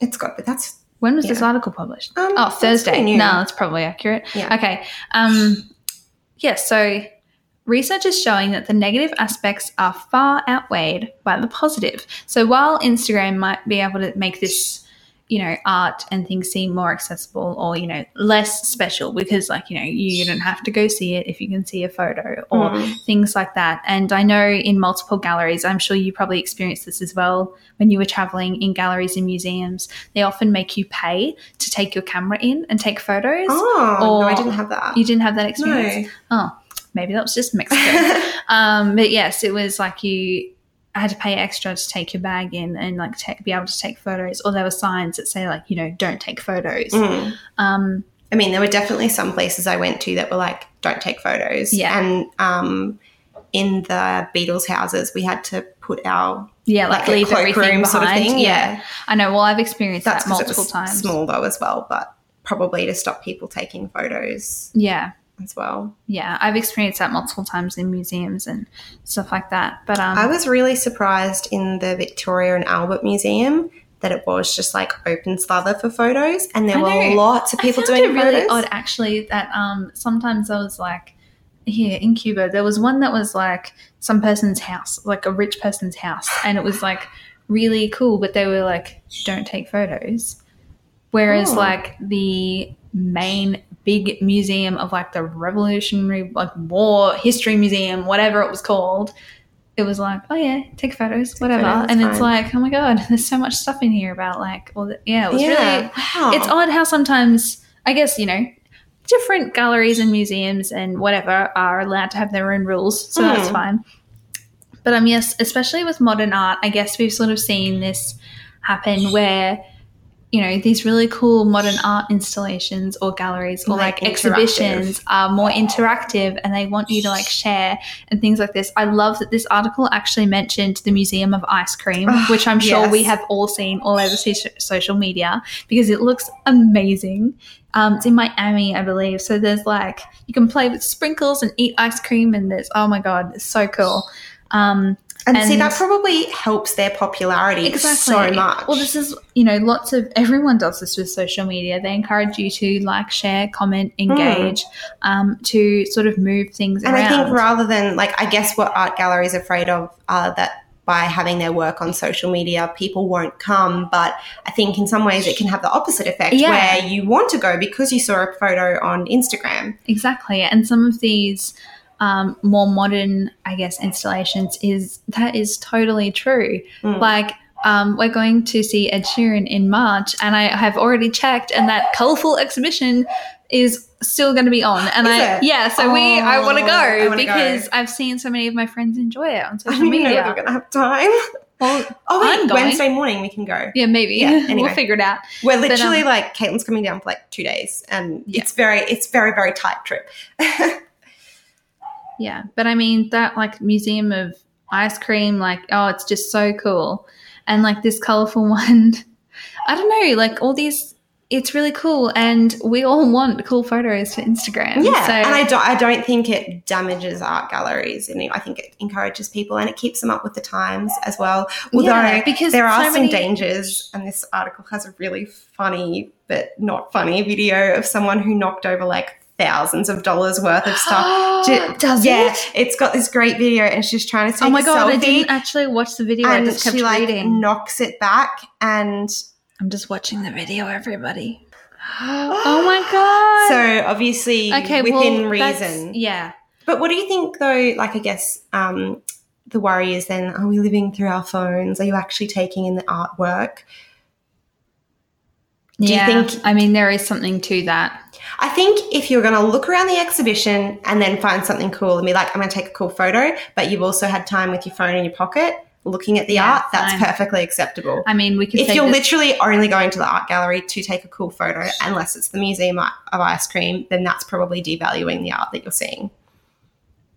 It's got, but that's when was this article published? Um, oh thursday. no that's probably accurate. Yeah. okay. Um yeah so Research is showing that the negative aspects are far outweighed by the positive. So while Instagram might be able to make this, you know, art and things seem more accessible or, you know, less special because, like, you know, you don't have to go see it if you can see a photo or Mm. things like that. And I know in multiple galleries, I'm sure you probably experienced this as well when you were traveling in galleries and museums. They often make you pay to take your camera in and take photos. Oh, no, I didn't have that. You didn't have that experience? no. Oh, maybe that was just Mexico. um, but yes, it was like you had to pay extra to take your bag in and like take, be able to take photos, or there were signs that say like you know don't take photos. Mm. Um, I mean, there were definitely some places I went to that were like, don't take photos. Yeah. And um, in the Beatles houses, we had to put our yeah, like, like, leave everything behind. sort of thing. Yeah. Yeah. I know. Well, I've experienced That's that multiple times. small though as well, but probably to stop people taking photos Yeah, as well. yeah, I've experienced that multiple times in museums and stuff like that. But um, I was really surprised in the Victoria and Albert Museum that it was just like open slather for photos, and there were lots of people doing it really photos. odd actually that um sometimes I was like here in Cuba there was one that was like some person's house like a rich person's house and it was like really cool but they were like don't take photos whereas Oh. like the main big museum of like the revolutionary like war history museum whatever it was called it was like oh yeah take photos whatever photos, and it's it's like oh my god there's so much stuff in here about like well yeah it was really wow. it's odd how sometimes I guess you know different galleries and museums and whatever are allowed to have their own rules, so that's Mm. fine. But um, yes, especially with modern art, I guess we've sort of seen this happen where you know these really cool modern art installations or galleries or Like like, exhibitions are more interactive and they want you to like share and things like this. I love that this article actually mentioned the Museum of Ice Cream, Ah, which I'm sure we have all seen all over so- social media because it looks amazing. Um, it's in Miami, I believe. So there's like you can play with sprinkles and eat ice cream, and there's oh my god, it's so cool. Um, and, see, that probably helps their popularity exactly. so much. well, this is you know lots of everyone does this with social media. They encourage you to like, share, comment, engage, um, to sort of move things and around. I think rather than like, I guess what art galleries are afraid of are that by having their work on social media, people won't come. But I think in some ways it can have the opposite effect Yeah. where you want to go because you saw a photo on Instagram. Exactly. And some of these um, more modern, I guess, installations is that is totally true. Mm. Like, um, we're going to see Ed Sheeran in March, and I have already checked, and that colourful exhibition is still going to be on. And Is I, it? yeah, so we, I want to Oh, go because go. I've seen so many of my friends enjoy it on I social don't even know if media. we're going to have time. Well, Oh, wait. Wednesday morning we can go. yeah, maybe. Yeah, anyway. we'll figure it out. We're But, literally um, like Caitlin's coming down for like two days, and Yeah. it's very, it's very, very tight trip. Yeah, but I mean that like museum of ice cream, like oh, it's just so cool, and like this colorful one. I don't know, like all these. It's really cool, and we all want cool photos for Instagram. Yeah, so, and I don't, I don't think it damages art galleries, and I think it encourages people and it keeps them up with the times as well. Although Yeah, because there are so some many- dangers, and this article has a really funny but not funny video of someone who knocked over like thousands of dollars worth of stuff. Does yeah, it? it's got this great video, and she's trying to take Oh my god, I didn't actually watch the video. I and just kept she like reading. knocks it back, and I'm just watching the video, everybody. oh my god. so obviously okay, within well, reason. Yeah. But what do you think, though? Like, I guess um, the worry is then: are we living through our phones? Are you actually taking in the artwork? Do you think- I mean, there is something to that. I think if you're going to look around the exhibition and then find something cool and be like, I'm going to take a cool photo, but you've also had time with your phone in your pocket looking at the Yeah, art, that's fine. perfectly acceptable. I mean, we could If you're this- literally only going to the art gallery to take a cool photo, unless it's the Museum of Ice Cream, then that's probably devaluing the art that you're seeing.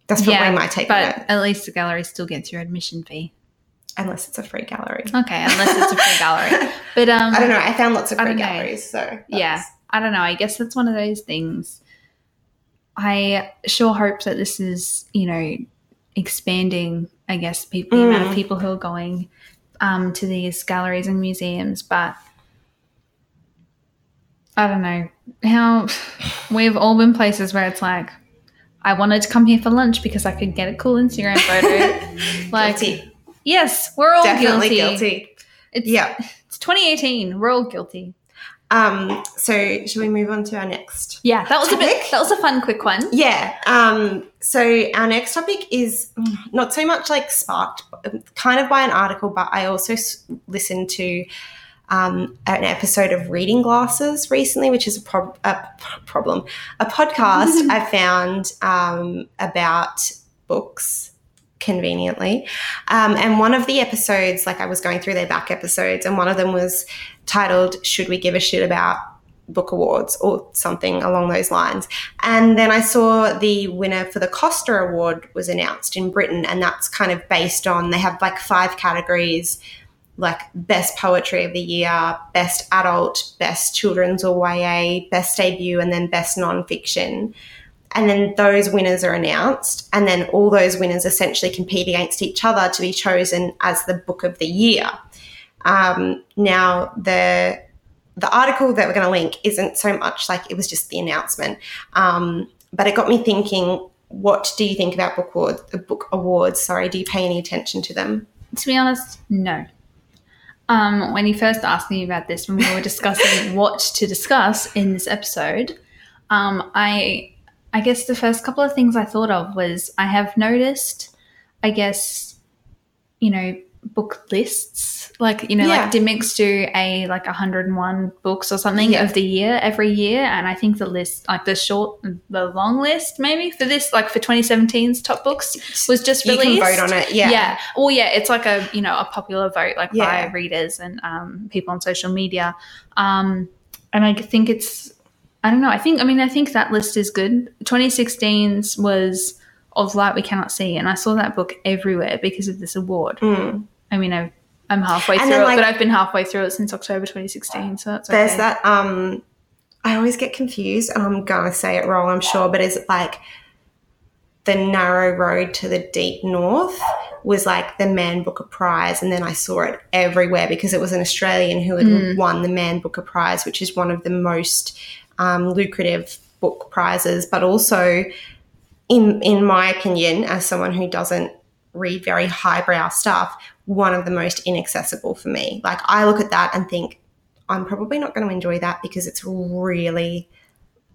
That's probably yeah, my take on but it. at least the gallery still gets your admission fee. Unless it's a free gallery. Okay, unless it's a free gallery. But um, I don't know. I found lots of free know. galleries, so yeah, I don't know. I guess that's one of those things. I sure hope that this is, you know, expanding. I guess people, the amount of Mm. people who are going um, to these galleries and museums, but I don't know how we've all been places where it's like. I wanted to come here for lunch because I could get a cool Instagram photo. like, guilty. yes, we're all Definitely guilty. guilty. It's, Yeah. it's 2018. We're all guilty. Um. So, should we move on to our next? Yeah, that was a bit. That was a fun, quick one. Yeah. Um. So, our next topic is mm, not so much like sparked, kind of by an article, but I also s- listened to um, an episode of Reading Glasses recently, which is a, prob- a problem, a podcast I found um, about books conveniently. Um, and one of the episodes, like I was going through their back episodes, and one of them was titled Should We Give a Shit About Book Awards or something along those lines. And then I saw the winner for the Costa Award was announced in Britain, and that's kind of based on they have like five categories like best poetry of the year, best adult, best children's or YA, best debut, and then best nonfiction. And then those winners are announced, and then all those winners essentially compete against each other to be chosen as the book of the year. Um, now, the the article that we're going to link isn't so much like it was just the announcement, um, but it got me thinking. What do you think about book awards? Book awards, sorry. Do you pay any attention to them? To be honest, no. Um, when you first asked me about this, when we were discussing what to discuss in this episode, um, I, I guess the first couple of things I thought of was I have noticed, I guess, you know, book lists. Like you know, Yeah. like Dymocks do a like 101 books or something Yeah. of the year every year, and I think the list, like the short, the long list, maybe for this, like for 2017's top books, was just You can vote on it. Yeah. Yeah. Well, yeah, it's like a you know a popular vote like Yeah. by readers and um, people on social media, um, and I think it's I don't know. I think I mean I think that list is good. 2016's was of light we cannot see, and I saw that book everywhere because of this award. Mm. I mean I. I'm halfway And through then, it, but I've been halfway through it since October 2016, so that's okay. There's that. Um, I always get confused, and I'm gonna say it wrong, I'm sure, but is it like the narrow road to the deep north was like the Man Booker Prize, and then I saw it everywhere because it was an Australian who had Mm. won the Man Booker Prize, which is one of the most um, lucrative book prizes, but also, in in my opinion, as someone who doesn't read very highbrow stuff, one of the most inaccessible for me. Like I look at that and think, I'm probably not going to enjoy that because it's really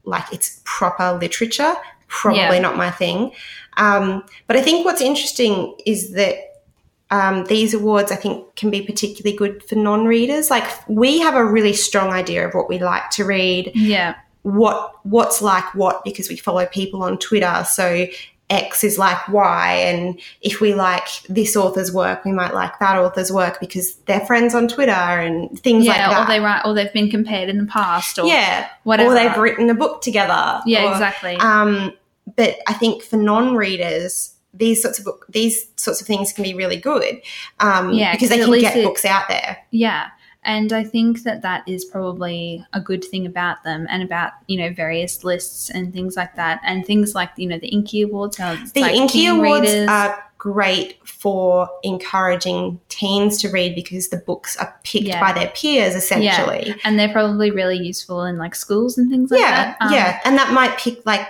like it's proper literature. Probably Yeah. not my thing. Um, but I think what's interesting is that um, these awards, I think, can be particularly good for non-readers. Like we have a really strong idea of what we like to read, yeah, what what's like what because we follow people on Twitter. So X is like Y, and if we like this author's work, we might like that author's work because they're friends on Twitter and things yeah, like that. Yeah, or they write, or they've been compared in the past, or yeah, whatever. or they've written a book together. yeah, or, exactly. Um, but I think for non-readers, these sorts of book, these sorts of things can be really good. Um, Yeah, because they can get it- books out there. Yeah. And I think that that is probably a good thing about them and about, you know, various lists and things like that. And things like, you know, the Inky Awards. How The like Inky Awards readers. are great for encouraging teens to read because the books are picked Yeah. by their peers essentially. and they're probably really useful in like schools and things like Yeah, that. Um, yeah. And that might pick like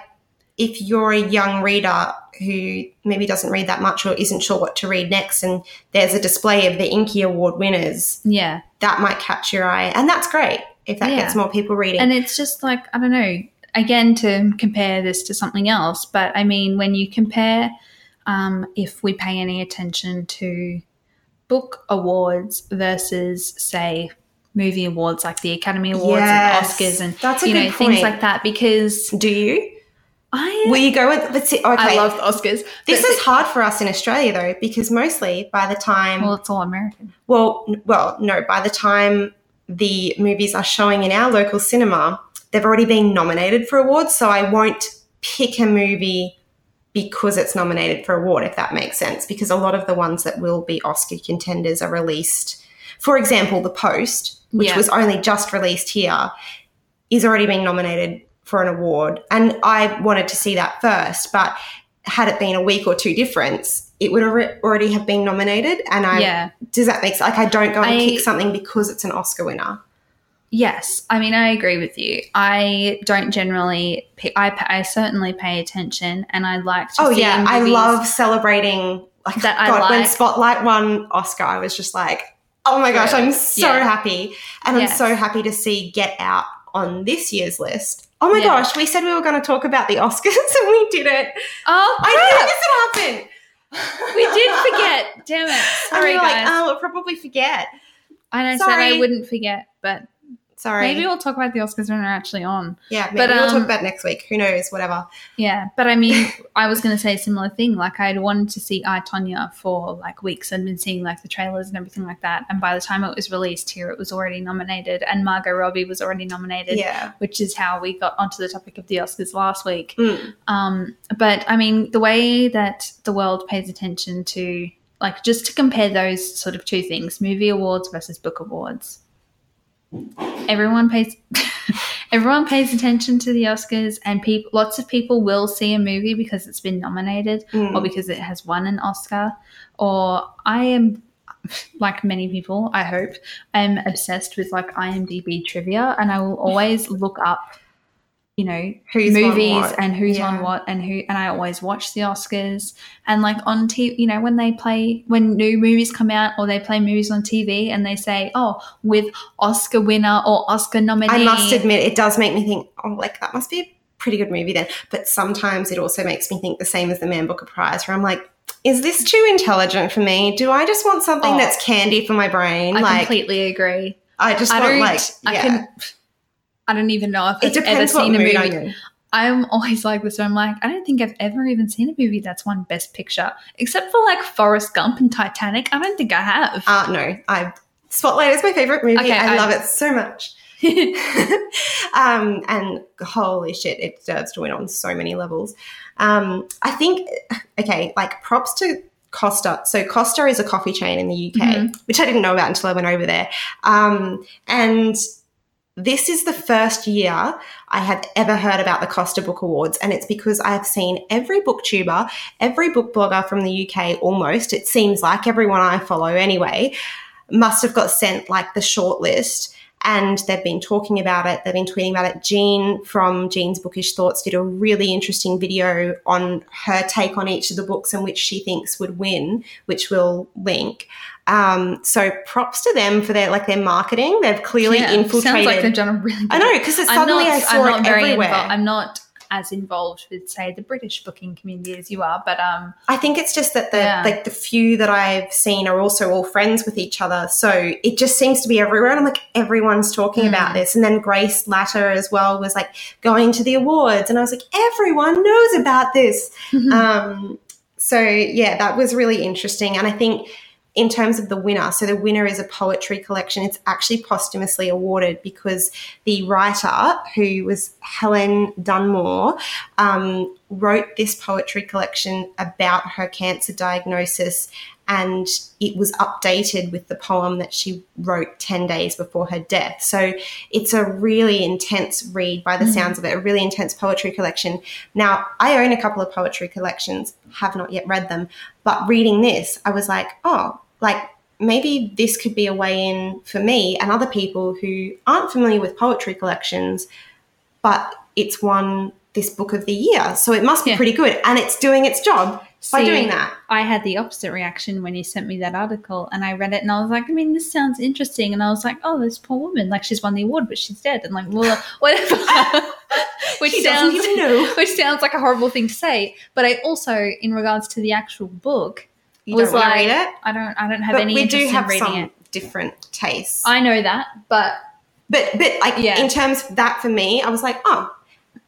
if you're a young reader who maybe doesn't read that much or isn't sure what to read next and there's a display of the Inky Award winners, Yeah. That might catch your eye. And that's great if that Yeah. gets more people reading. And it's just like, I don't know, again, to compare this to something else, but I mean, when you compare um, if we pay any attention to book awards versus, say, movie awards like the Academy Awards Yes. and Oscars and That's you know things like that because Do you? Oh, I Will you go with let's see okay. I love the Oscars. this is hard for us in Australia though, because mostly by the time well, it's all American. Well, well, no. By the time the movies are showing in our local cinema, they've already been nominated for awards. So I won't pick a movie because it's nominated for award, if that makes sense. Because a lot of the ones that will be Oscar contenders are released. For example, The Post, which Yeah. was only just released here, is already being nominated for an award. And I wanted to see that first, but had it been a week or two difference, it would alre- already have been nominated. And I yeah. does that make sense? Like, I don't go and I- pick something because it's an Oscar winner. Yes, I mean I agree with you. I don't generally. Pay, I I certainly pay attention, and I like to. Oh yeah, I love celebrating. Like, That I God, when. Spotlight won Oscar, I was just like, oh my gosh, I'm so Yeah. happy, and Yes. I'm so happy to see Get Out on this year's list. Oh my Yeah. gosh, we said we were going to talk about the Oscars and we did it. Oh, I knew crap! this would happen. we did forget. Damn it! And Sorry, you're guys. like, oh, we'll probably forget. and I said. I wouldn't forget, but Sorry. maybe we'll talk about the Oscars when they're actually on. yeah, maybe but, we'll um, talk about next week. Who knows? Whatever. Yeah, but I mean, I was going to say a similar thing. Like I'd wanted to see I Tonya for like weeks. I'd been seeing like the trailers and everything like that, and by the time it was released here, it was already nominated, and Margot Robbie was already nominated. Yeah. Which is how we got onto the topic of the Oscars last week. Mm. Um, but I mean, the way that the world pays attention to, like, just to compare those sort of two things movie awards versus book awards. Everyone pays. everyone pays attention to the Oscars, and people, lots of people will see a movie because it's been nominated Mm. or because it has won an Oscar. Or I am, like many people, I hope, I'm obsessed with like IMDb trivia, and I will always look up, you know, Who's movies and who's Yeah. on what and who and I always watch the Oscars and like on TV you know when they play when new movies come out or they play movies on TV and they say oh with Oscar winner or Oscar nominee I must admit, it does make me think, oh, like that must be a pretty good movie then. But sometimes it also makes me think the same as the Man Booker Prize, where I'm like, is this too intelligent for me? Do I just want something Oh. that's candy for my brain? I like, completely agree I just I want like, I yeah. can I don't even know if it I've ever seen a movie I'm always like this. I'm like, I don't think I've ever even seen a movie that's won Best Picture, except for like Forrest Gump and Titanic. I don't think I have. Uh, no, I Spotlight is my favorite movie. Okay, I, I- love it so much. um, and holy shit, it deserves to win on so many levels. Um, I think, okay, like props to Costa. So Costa is a coffee chain in the UK, Mhm. which I didn't know about until I went over there. Um, and this is the first year I have ever heard about the Costa Book Awards, and it's because I have seen every booktuber, every book blogger from the UK almost, it seems like everyone I follow anyway, must have got sent like the short list and they've been talking about it. They've been tweeting about it. Jean from Jean's Bookish Thoughts did a really interesting video on her take on each of the books and which she thinks would win, which we'll link. Um, so props to them for their like their marketing. They've clearly Yeah, infiltrated. Sounds like they've done a really. Good I know because suddenly not, I saw I'm it very everywhere. involved. I'm not as involved with, say, the British booking community as you are, but um, I think it's just that the Yeah. like the few that I've seen are also all friends with each other. So it just seems to be everywhere. And I'm like, everyone's talking Mm. about this. And then Grace Latter as well was like going to the awards. And I was like, everyone knows about this. um, so yeah, that was really interesting. And I think in terms of the winner, so the winner is a poetry collection. It's actually posthumously awarded because the writer, who was Helen Dunmore, um, wrote this poetry collection about her cancer diagnosis and it was updated with the poem that she wrote 10 days before her death. So it's a really intense read by the Mm. sounds of it, a really intense poetry collection. Now, I own a couple of poetry collections, have not yet read them, but reading this, I was like, oh, like maybe this could be a way in for me and other people who aren't familiar with poetry collections, but it's won this book of the year. So it must be Yeah. pretty good. And it's doing its job by doing that. I had the opposite reaction when you sent me that article, and I read it, and I was like, I mean, this sounds interesting, and I was like, oh, this poor woman, like she's won the award, but she's dead, and like, well, uh, whatever. which She sounds which sounds like a horrible thing to say, but I also, in regards to the actual book, You was don't like, read it? I don't, I don't have But any we interest do have in reading some it. different tastes. I know that, but But but like Yeah. in terms of that for me, I was like, oh,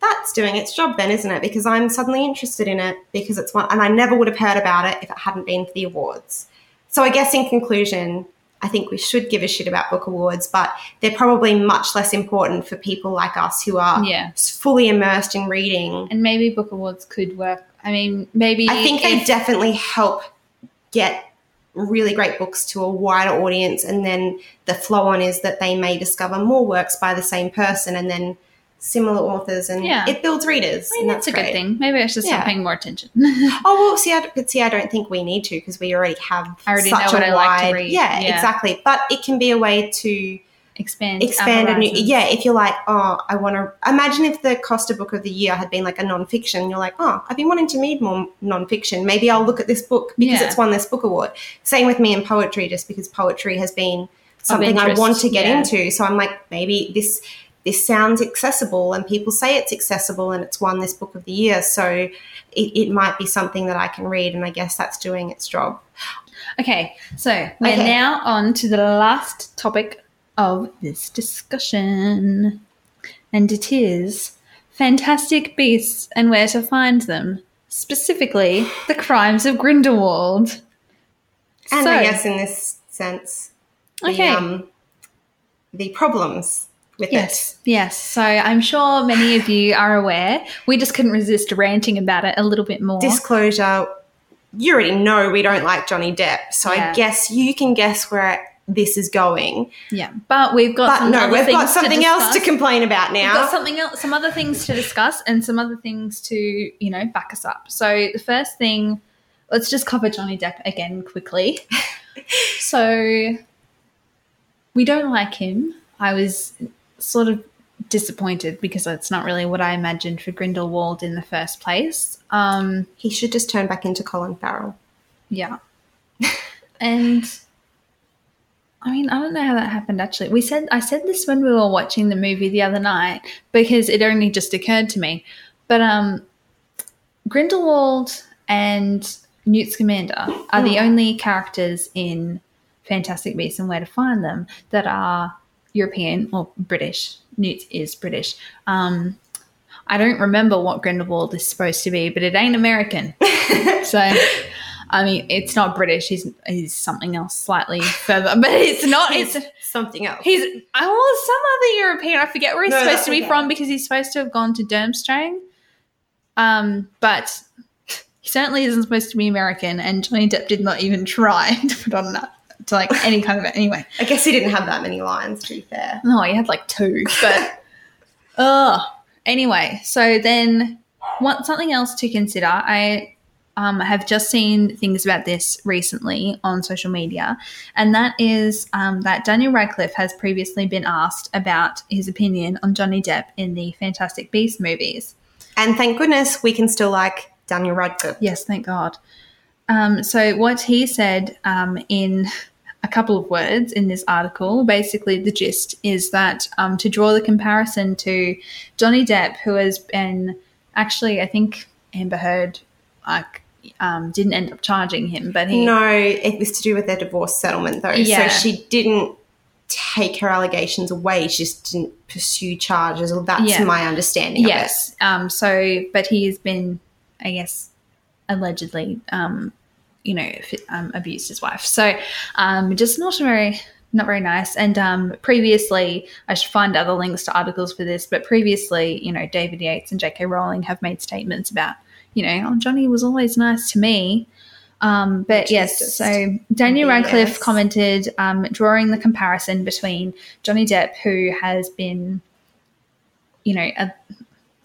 that's doing its job then, isn't it? Because I'm suddenly interested in it because it's one, and I never would have heard about it if it hadn't been for the awards. So I guess in conclusion, I think we should give a shit about book awards, but they're probably much less important for people like us who are yeah, fully immersed in reading. and maybe book awards could work. I mean, maybe I think they definitely help get really great books to a wider audience, and then the flow on is that they may discover more works by the same person, and then similar authors, and Yeah. it builds readers. I mean, and that's, a good thing. Maybe I should start Yeah. paying more attention. Oh well, see, I, but see, I don't think we need to because we already have I already such know what a I like to read. Yeah, Yeah. exactly. But it can be a way to expand, expand a new. Yeah, if you're like, oh, I want to. Imagine if the Costa Book of the Year had been like a non-fiction. You're like, oh, I've been wanting to read more non-fiction. Maybe I'll look at this book because Yeah. it's won this book award. Same with me in poetry, just because poetry has been something I want to get yeah. into. So I'm like, maybe this this sounds accessible, and people say it's accessible, and it's won this book of the year. So it, it might be something that I can read, and I guess that's doing its job. Okay, so we're Okay. now on to the last topic of this discussion, and it is fantastic beasts and where to find them. Specifically, the crimes of Grindelwald. And So- I guess in this sense, the, Okay. um, the problems Yes, yes. So I'm sure many of you are aware. We just couldn't resist ranting about it a little bit more. Disclosure, you already know we don't like Johnny Depp, so Yeah. I guess you can guess where this is going. yeah, but we've got But no, we've got something else to complain about now. We've got something else, some other things to discuss, and some other things to you know back us up. So the first thing, let's just cover Johnny Depp again quickly. so we don't like him. I was sort of disappointed because it's not really what I imagined for Grindelwald in the first place. Um, he should just turn back into Colin Farrell. yeah, and. I mean, I don't know how that happened actually. We said I said this when we were watching the movie the other night because it only just occurred to me. But um Grindelwald and Newt Scamander are the only characters in Fantastic Beasts and Where to Find Them that are European or British. Newt is British. Um I don't remember what Grindelwald is supposed to be, but it ain't American. so I mean, it's not British. He's he's something else slightly further, but it's not. It's Something else. he's I oh some other European. I forget where he's No, supposed to be okay. from because he's supposed to have gone to Durmstrang. Um, but he certainly isn't supposed to be American, and Johnny Depp did not even try to put on that to like any kind of anyway. I guess he didn't have that many lines, to be fair. No, he had like two, but oh, anyway. So then, what something else to consider? I um, have just seen things about this recently on social media, and that is um, that Daniel Radcliffe has previously been asked about his opinion on Johnny Depp in the Fantastic Beasts movies. And thank goodness we can still like Daniel Radcliffe. Yes, thank God. Um, so, what he said um, in a couple of words in this article, basically, the gist is that um, to draw the comparison to Johnny Depp, who has been actually, I think Amber Heard like um, didn't end up charging him, but he No, it was to do with their divorce settlement, though. Yeah. So she didn't take her allegations away. She just didn't pursue charges. Well, that's Yeah. my understanding. yes. Um, so, but he has been, I guess, allegedly, um, you know, um, abused his wife. So, um, just not very, not very nice. And um, previously, I should find other links to articles for this. But previously, you know, David Yates and J.K. Rowling have made statements about you know, oh, Johnny was always nice to me. Um, but yes, so Daniel Radcliffe commented, um, drawing the comparison between Johnny Depp, who has been, you know, a,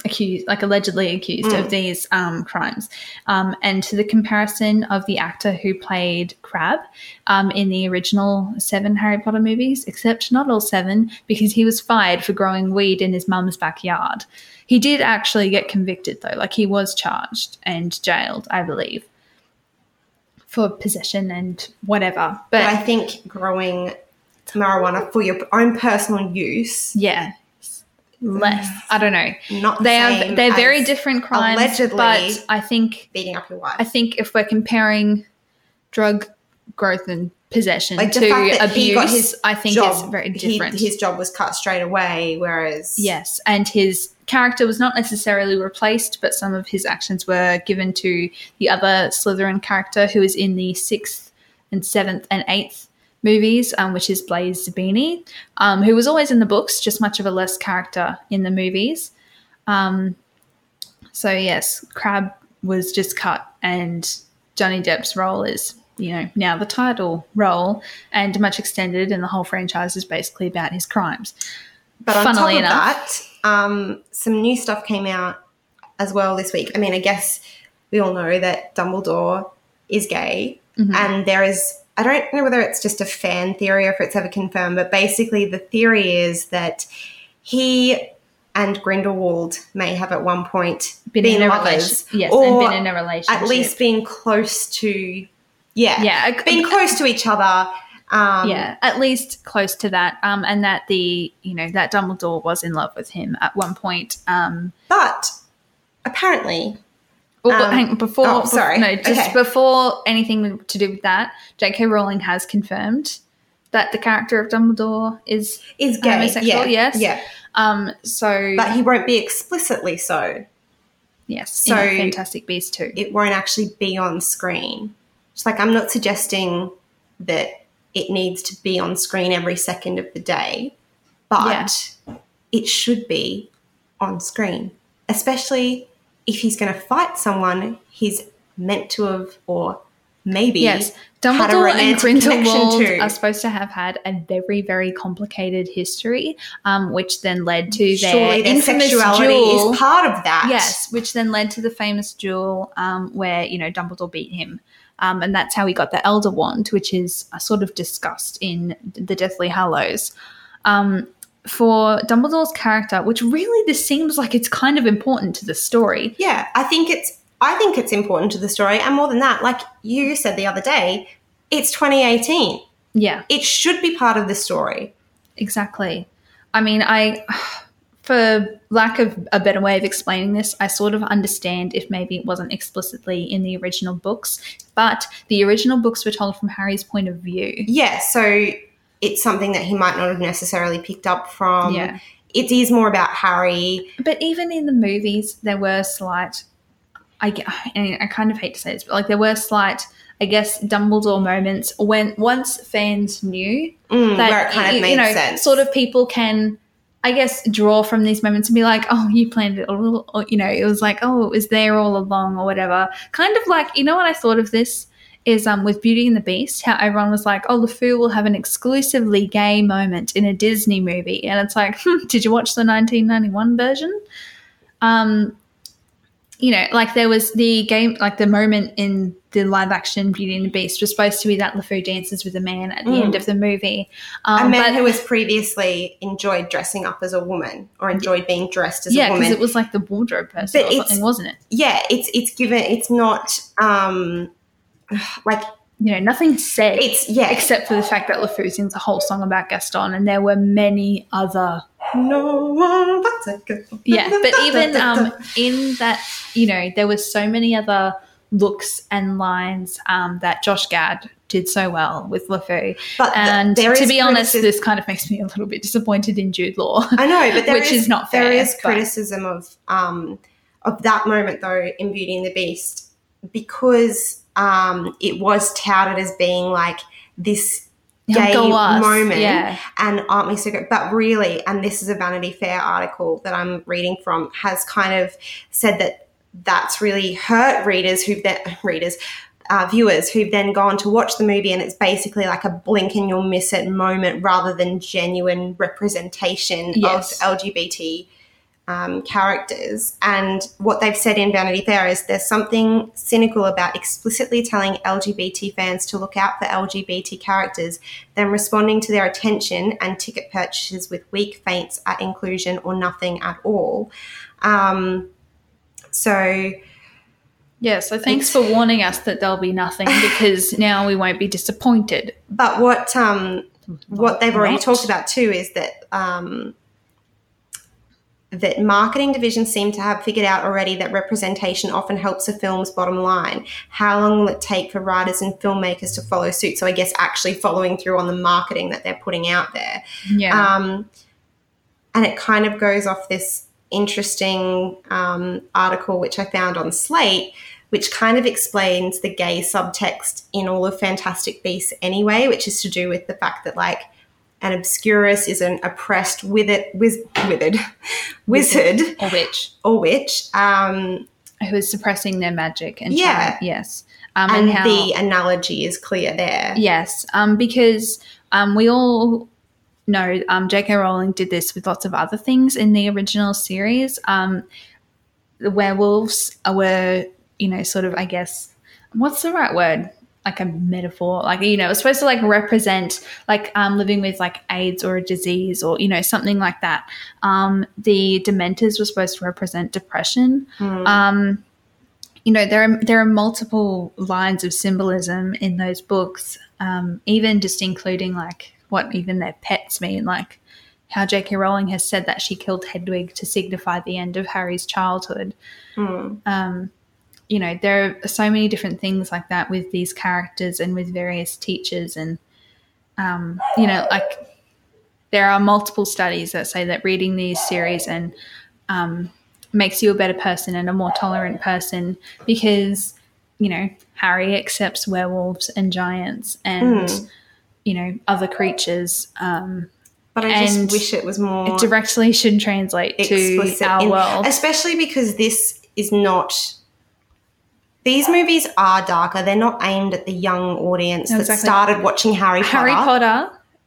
accused, like allegedly accused Mm. of these um, crimes, um, and to the comparison of the actor who played Crabbe um, in the original seven Harry Potter movies, except not all seven, because he was fired for growing weed in his mum's backyard. He did actually get convicted, though, like he was charged and jailed, I believe, for possession and whatever. But I think growing marijuana for your own personal use, yeah, less. Mm. I don't know. not They are they're very different crimes, allegedly- but I think beating up your wife. I think if we're comparing drug growth and possession Like to he abuse, his I think job, is very he- different. his job was cut straight away, whereas yes, and his character was not necessarily replaced, but some of his actions were given to the other Slytherin character who is in the sixth and seventh and eighth movies, um, which is Blaise Zabini, um, who was always in the books, just much of a less character in the movies. Um, so yes, Crabbe was just cut, and Johnny Depp's role is, you know, now the title role and much extended, and the whole franchise is basically about his crimes. But on Funnily top of enough- that, um, some new stuff came out as well this week. I mean, I guess we all know that Dumbledore is gay, Mhm. and there is. I don't know whether it's just a fan theory or if it's ever confirmed, but basically the theory is that he and Grindelwald may have at one point Been, been, in a relationship, yes, or and been in a relationship. at least been close to, yeah, yeah, been close to each other. Um, yeah, at least close to that. Um, and that the you know that Dumbledore was in love with him at one point. Um, but apparently, Well, Um, hang, before, oh, sorry. no, just Okay. before anything to do with that, J.K. Rowling has confirmed that the character of Dumbledore is is gay. Homosexual, yeah, yes. yeah, um. So but he won't be explicitly so. yes, so- in Fantastic Beasts too. It won't actually be on screen. It's like I'm not suggesting that it needs to be on screen every second of the day, but it should be on screen, especially if he's going to fight someone he's meant to have or maybe Yes, had a Dumbledore and Grindelwald are supposed to have had a very, very complicated history, um, which then led to their surely their infamous sexuality duel. is part of that. Yes, which then led to the famous duel um, where you know Dumbledore beat him, um, and that's how he got the Elder Wand, which is sort of discussed in the Deathly Hallows. Um, for Dumbledore's character, which really this seems like it's kind of important to the story. Yeah, I think it's I think it's important to the story, and more than that, like you said the other day, it's 2018. Yeah, It should be part of the story. Exactly. I mean, I, for lack of a better way of explaining this, I sort of understand if maybe it wasn't explicitly in the original books, but the original books were told from Harry's point of view. Yeah, so it's something that he might not have necessarily picked up from. Yeah. It is more about Harry. But even in the movies, there were slight, I, I kind of hate to say this, but like there were slight, I guess, Dumbledore moments when once fans knew Mm, that where it kind you, of made you know, sense. sort of people can I guess draw from these moments and be like, oh, you planned it all, or, you know, it was like, oh, it was there all along or whatever. Kind of like, you know what I thought of this is um with Beauty and the Beast, how everyone was like, oh, LeFou will have an exclusively gay moment in a Disney movie, and it's like, hmm, did you watch the 1991 version? Um, you know, like there was the game, like the moment in the live action Beauty and the Beast was supposed to be that LeFou dances with a man at the Mm. end of the movie. a Um, man but- who has previously enjoyed dressing up as a woman or enjoyed being dressed as yeah, a because woman. it was like the wardrobe person But or something, wasn't it? yeah, it's it's given. It's not um like You know, nothing said it's yeah. except for the fact that LeFou sings a whole song about Gaston, and there were many other. no one but. Yeah, but even um, in that, you know, there were so many other looks and lines um, that Josh Gad did so well with LeFou. but And there to is be honest, this kind of makes me a little bit disappointed in Jude Law. I know, but there which is not There fair, is but- criticism of um of that moment though in Beauty and the Beast because um it was touted as being like this gay moment yeah. and aren't we so good but really and this is a vanity fair article that i'm reading from has kind of said that that's really hurt readers who've then readers uh, viewers who've then gone to watch the movie and it's basically like a blink and you'll miss it moment rather than genuine representation Yes. of LGBT um, characters. And what they've said in Vanity Fair is there's something cynical about explicitly telling LGBT fans to look out for LGBT characters, then responding to their attention and ticket purchases with weak feints at inclusion or nothing at all. Um, so Yeah, so thanks for warning us that there'll be nothing because now we won't be disappointed. But what um, what they've already talked about too is that um, that marketing divisions seem to have figured out already that representation often helps a film's bottom line. How long will it take for writers and filmmakers to follow suit? So I guess actually following through on the marketing that they're putting out there. Yeah. Um, and it kind of goes off this interesting um, article which I found on Slate, which kind of explains the gay subtext in all of Fantastic Beasts anyway, which is to do with the fact that like an obscurus is an oppressed withered, wiz, withered wizard or witch or witch, um, Who is suppressing their magic and Yeah. trying- yes. Um, and and how the analogy is clear there. Yes, um, because um, we all know um, J.K. Rowling did this with lots of other things in the original series. Um, the werewolves were, you know, sort of, I guess, what's the right word? Like a metaphor, like you know, it's supposed to like represent like um, living with like AIDS or a disease or you know something like that. Um, the Dementors were supposed to represent depression. Hmm. Um, you know there are there are multiple lines of symbolism in those books um, even just including like what even their pets mean like how j.k rowling has said that she killed hedwig to signify the end of harry's childhood Hmm. um, you know there are so many different things like that with these characters and with various teachers and um, you know like there are multiple studies that say that reading these series and um, makes you a better person and a more tolerant person because you know harry accepts werewolves and giants and Mm. you know other creatures um, But I just wish it was more it directly should translate to our in- world especially because this is not these movies are darker they're not aimed at the young audience that Exactly. started watching harry potter harry potter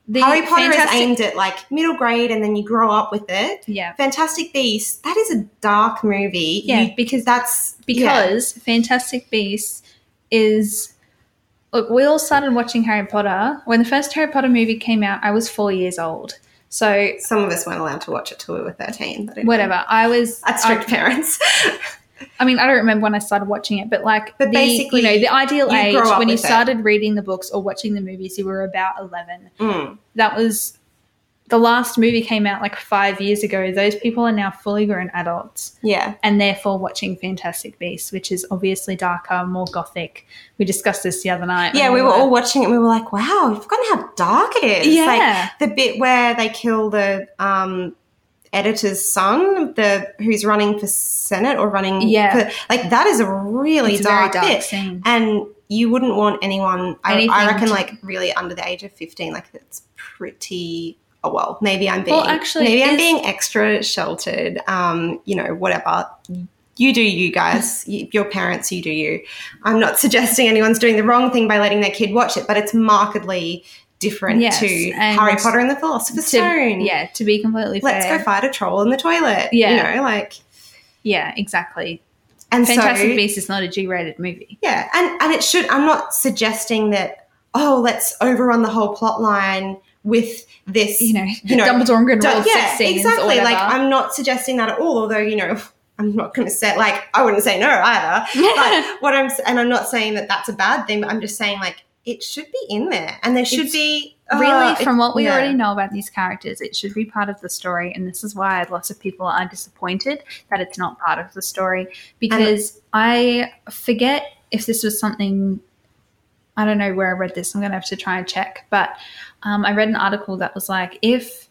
the harry potter is aimed at like middle grade and then you grow up with it yeah fantastic beasts that is a dark movie Yeah, You- because that's yeah. because Fantastic Beasts is look, we all started watching Harry Potter. When the first Harry Potter movie came out, I was four years old. So some of us weren't allowed to watch it till we were 13 but anyway. whatever. I was that's strict I, parents I mean, I don't remember when I started watching it, but like But the, basically, you know, the ideal age when you with it. started reading the books or watching the movies, you were about eleven. Mm. That was the last movie came out like five years ago. Those people are now fully grown adults. yeah and therefore watching Fantastic Beasts, which is obviously darker, more gothic. We discussed this the other night. yeah we were all watching it and we were like wow you've forgotten how dark it is Yeah. like the bit where they kill the um editor's son the who's running for senate or running Yeah. for, like that is a really it's a dark, dark bit scene. and you wouldn't want anyone I, I reckon to- like really under the age of 15 like that's pretty oh well maybe i'm being Well, actually, maybe i'm being extra sheltered um you know whatever you do you guys you, your parents you do you i'm not suggesting anyone's doing the wrong thing by letting their kid watch it but it's markedly different Yes, to harry potter and the philosopher's To- stone yeah, to be completely let's fair. go fight a troll in the toilet Yeah. you know like yeah, exactly. and Fantastic so Beasts is not a G-rated movie. Yeah, and and it should. I'm not suggesting that. Oh, let's overrun the whole plot line with this. You know, You know, Dumbledore and Grindelwald yeah, sex scenes or exactly. Like I'm not suggesting that at all. Although you know, I'm not going to say like I wouldn't say no either. But what I'm and I'm not saying that that's a bad thing. But I'm just saying like it should be in there, and there should It's be really, uh, from what we yeah. already know about these characters, it should be part of the story, and this is why lots of people are disappointed that it's not part of the story. Because I forget if this was something. I don't know where I read this. I'm going to have to try and check. But um, I read an article that was like, if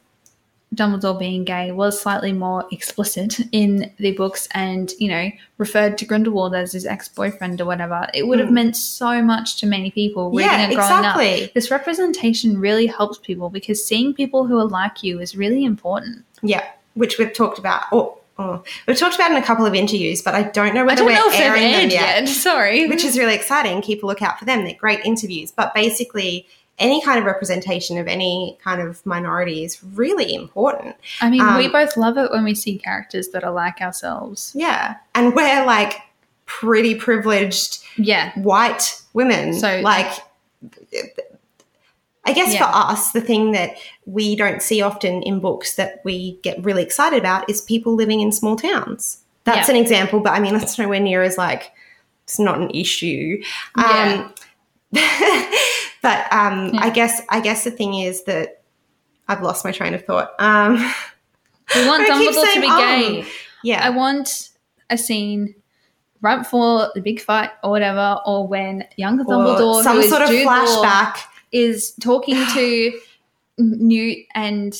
Dumbledore being gay was slightly more explicit in the books and, you know, referred to Grindelwald as his ex boyfriend or whatever, it would have Mm. meant so much to many people reading Yeah, it growing up exactly. this representation really helps people because seeing people who are like you is really important. Yeah, which we've talked about. Or oh, we've talked about in a couple of interviews, but I don't know whether don't we're know airing them yet. yet. Sorry. which is really exciting. Keep a lookout for them. They're great interviews. But basically, any kind of representation of any kind of minority is really important. I mean, we um, both love it when we see characters that are like ourselves. Yeah. And we're like pretty privileged Yeah. white women. So- like, I guess Yeah. for us, the thing that we don't see often in books that we get really excited about is people living in small towns. That's Yeah. an example, but I mean, that's nowhere near as like, it's not an issue. Yeah. But um, Yeah. I guess I guess the thing is that I've lost my train of thought. Um, We want Dumbledore to be um, gay. yeah, I want a scene right before the big fight or whatever, or when younger or Dumbledore, some who is sort of Jude Law, flashback. is talking to Newt and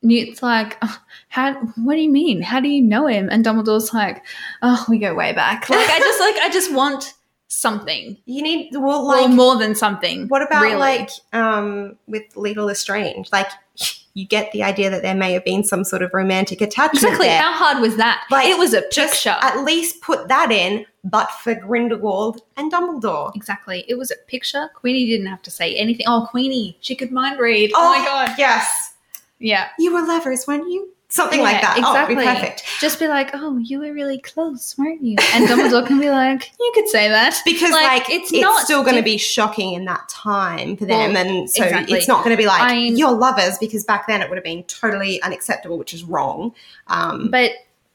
Newt's like, "Oh, how? What do you mean? How do you know him? And Dumbledore's like, oh, we go way back. Like I just like I just want something, You need well, or like more than something. What about really. like um, with Leta Lestrange? Like you get the idea that there may have been some sort of romantic attachment exactly? there. How hard was that? Like, it was a picture. at least put that in, but for Grindelwald and Dumbledore. Exactly. It was a picture. Queenie didn't have to say anything. Oh, Queenie, she could mind read. Oh, my god. Yes, Yeah. you were lovers, weren't you? Something Yeah, like that. Oh, it'd be exactly. perfect. Just be like, oh, you were really close, weren't you? And Dumbledore can be like, you could say that. Because Like, like, it's it's, not still going to be shocking in that time for them, Well, and so exactly. it's not going to be like I- you're lovers because back then it would have been totally unacceptable, which is wrong. Um, But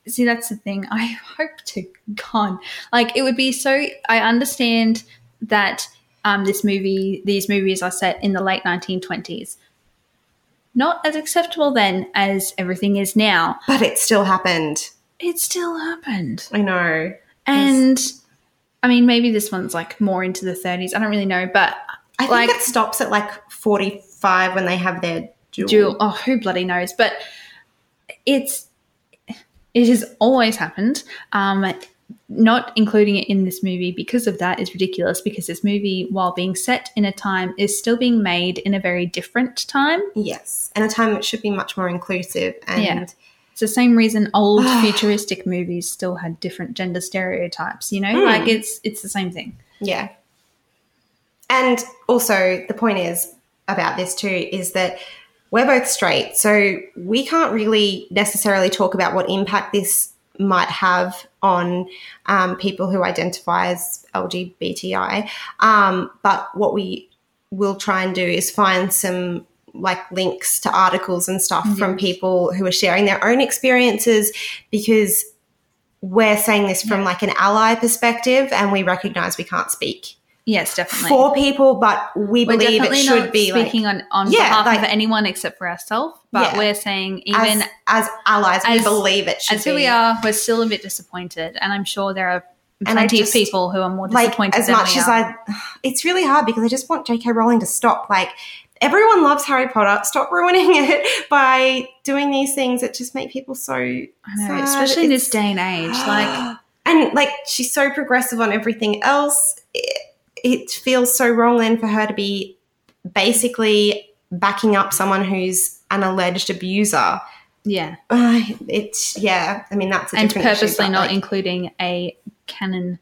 see, that's the thing. I hope to God, like it would be so. I understand that um, this movie, these movies are set in the late 1920s. Not as acceptable then as everything is now. but it still happened. It still happened. I know. And I mean, maybe this one's like more into the 30s. I don't really know, but I think Like- it stops at like 45 when they have their duel. Oh, who bloody knows? But it's it has always happened. Um, not including it in this movie because of that is ridiculous. Because this movie, while being set in a time, is still being made in a very different time. Yes. And a time that should be much more inclusive. And Yeah. It's the same reason old futuristic movies still had different gender stereotypes. You know, Hmm. like it's it's the same thing. yeah. And also, the point is about this too is that we're both straight. So we can't really necessarily talk about what impact this might have on um, people who identify as LGBTI. Um, but what we will try and do is find some like links to articles and stuff from people who are sharing their own experiences because we're saying this from like an ally perspective and we recognize we can't speak Yes, definitely. for people but we we're believe it should be like speaking on, on Yeah, behalf like- of anyone except for ourselves, but Yeah. we're saying even as, as allies as- we believe it should as who we are, we're still a bit disappointed, and I'm sure there are And plenty just- of people who are more like disappointed as than much as. I it's really hard because I just want JK Rowling to stop like everyone loves Harry Potter stop ruining it by doing these things that just make people so I know, sad. especially in this day and age. Like, and like she's so progressive on everything else it, it feels so wrong then for her to be basically backing up someone who's an alleged abuser yeah, uh, it's yeah i mean that's a and issue, purposely but, not like- including a canon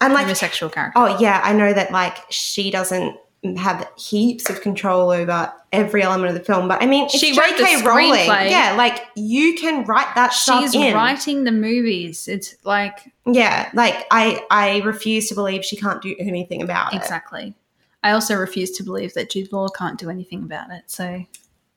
and like homosexual character. oh yeah i know that like she doesn't have heaps of control over every element of the film but i mean it's She wrote the rowling screenplay. yeah like you can write that stuff She's in writing the movies. It's like yeah like i i refuse to believe she can't do anything about it exactly. I also refuse to believe that Jude Law can't do anything about it. So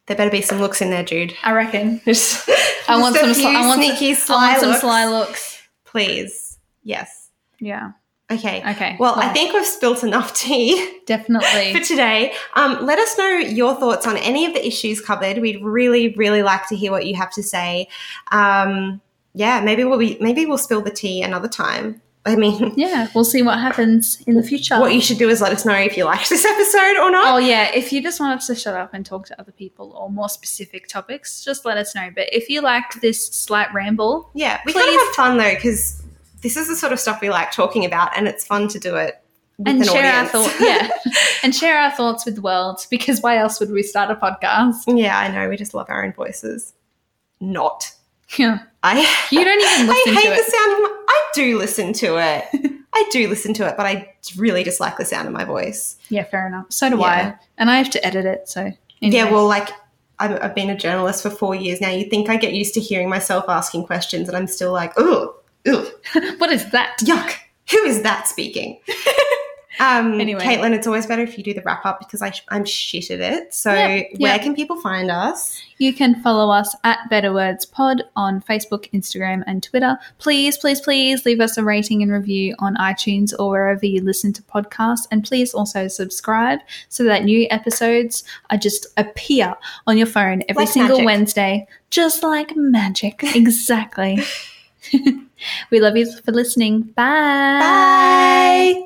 There better be some looks in there, Jude. I reckon. Just, I want some. Sly, I want sneaky I sly want some sly looks. Please. Yes. Yeah. Okay. Okay. Well, I think we've spilt enough tea definitely. for today. Um, let us know your thoughts on any of the issues covered. We'd really, really like to hear what you have to say. Um, yeah, maybe we'll be, maybe we'll spill the tea another time. I mean, Yeah, we'll see what happens in the future. what you should do is let us know if you liked this episode or not. Oh yeah, if you just want us to shut up and talk to other people or more specific topics, just let us know. But if you liked this slight ramble, Yeah, we Please. have fun though, because this is the sort of stuff we like talking about, and it's fun to do it with and an share audience. our thoughts, yeah, and share our thoughts with the world, because why else would we start a podcast? yeah, I know. We just love our own voices. Not. Yeah. I You don't even listen I hate the sound of my, I do listen to it. I do listen to it, but I really dislike the sound of my voice. Yeah, fair enough. So do Yeah. I. And I have to edit it, so Yeah, well, like I'm, I've been a journalist for four years now. You think I get used to hearing myself asking questions, and I'm still like, oh, ugh, what is that? yuck. Who is that speaking? um, Anyway. Caitlin, it's always better if you do the wrap up because I, I'm shit at it. So, Yeah, where yeah. can people find us? You can follow us at Better Words Pod on Facebook, Instagram, and Twitter. Please, please, please leave us a rating and review on iTunes or wherever you listen to podcasts. And please also subscribe so that new episodes are just appear on your phone every Like single magic. Wednesday, just like magic. Exactly. We love you for listening. Bye. Bye.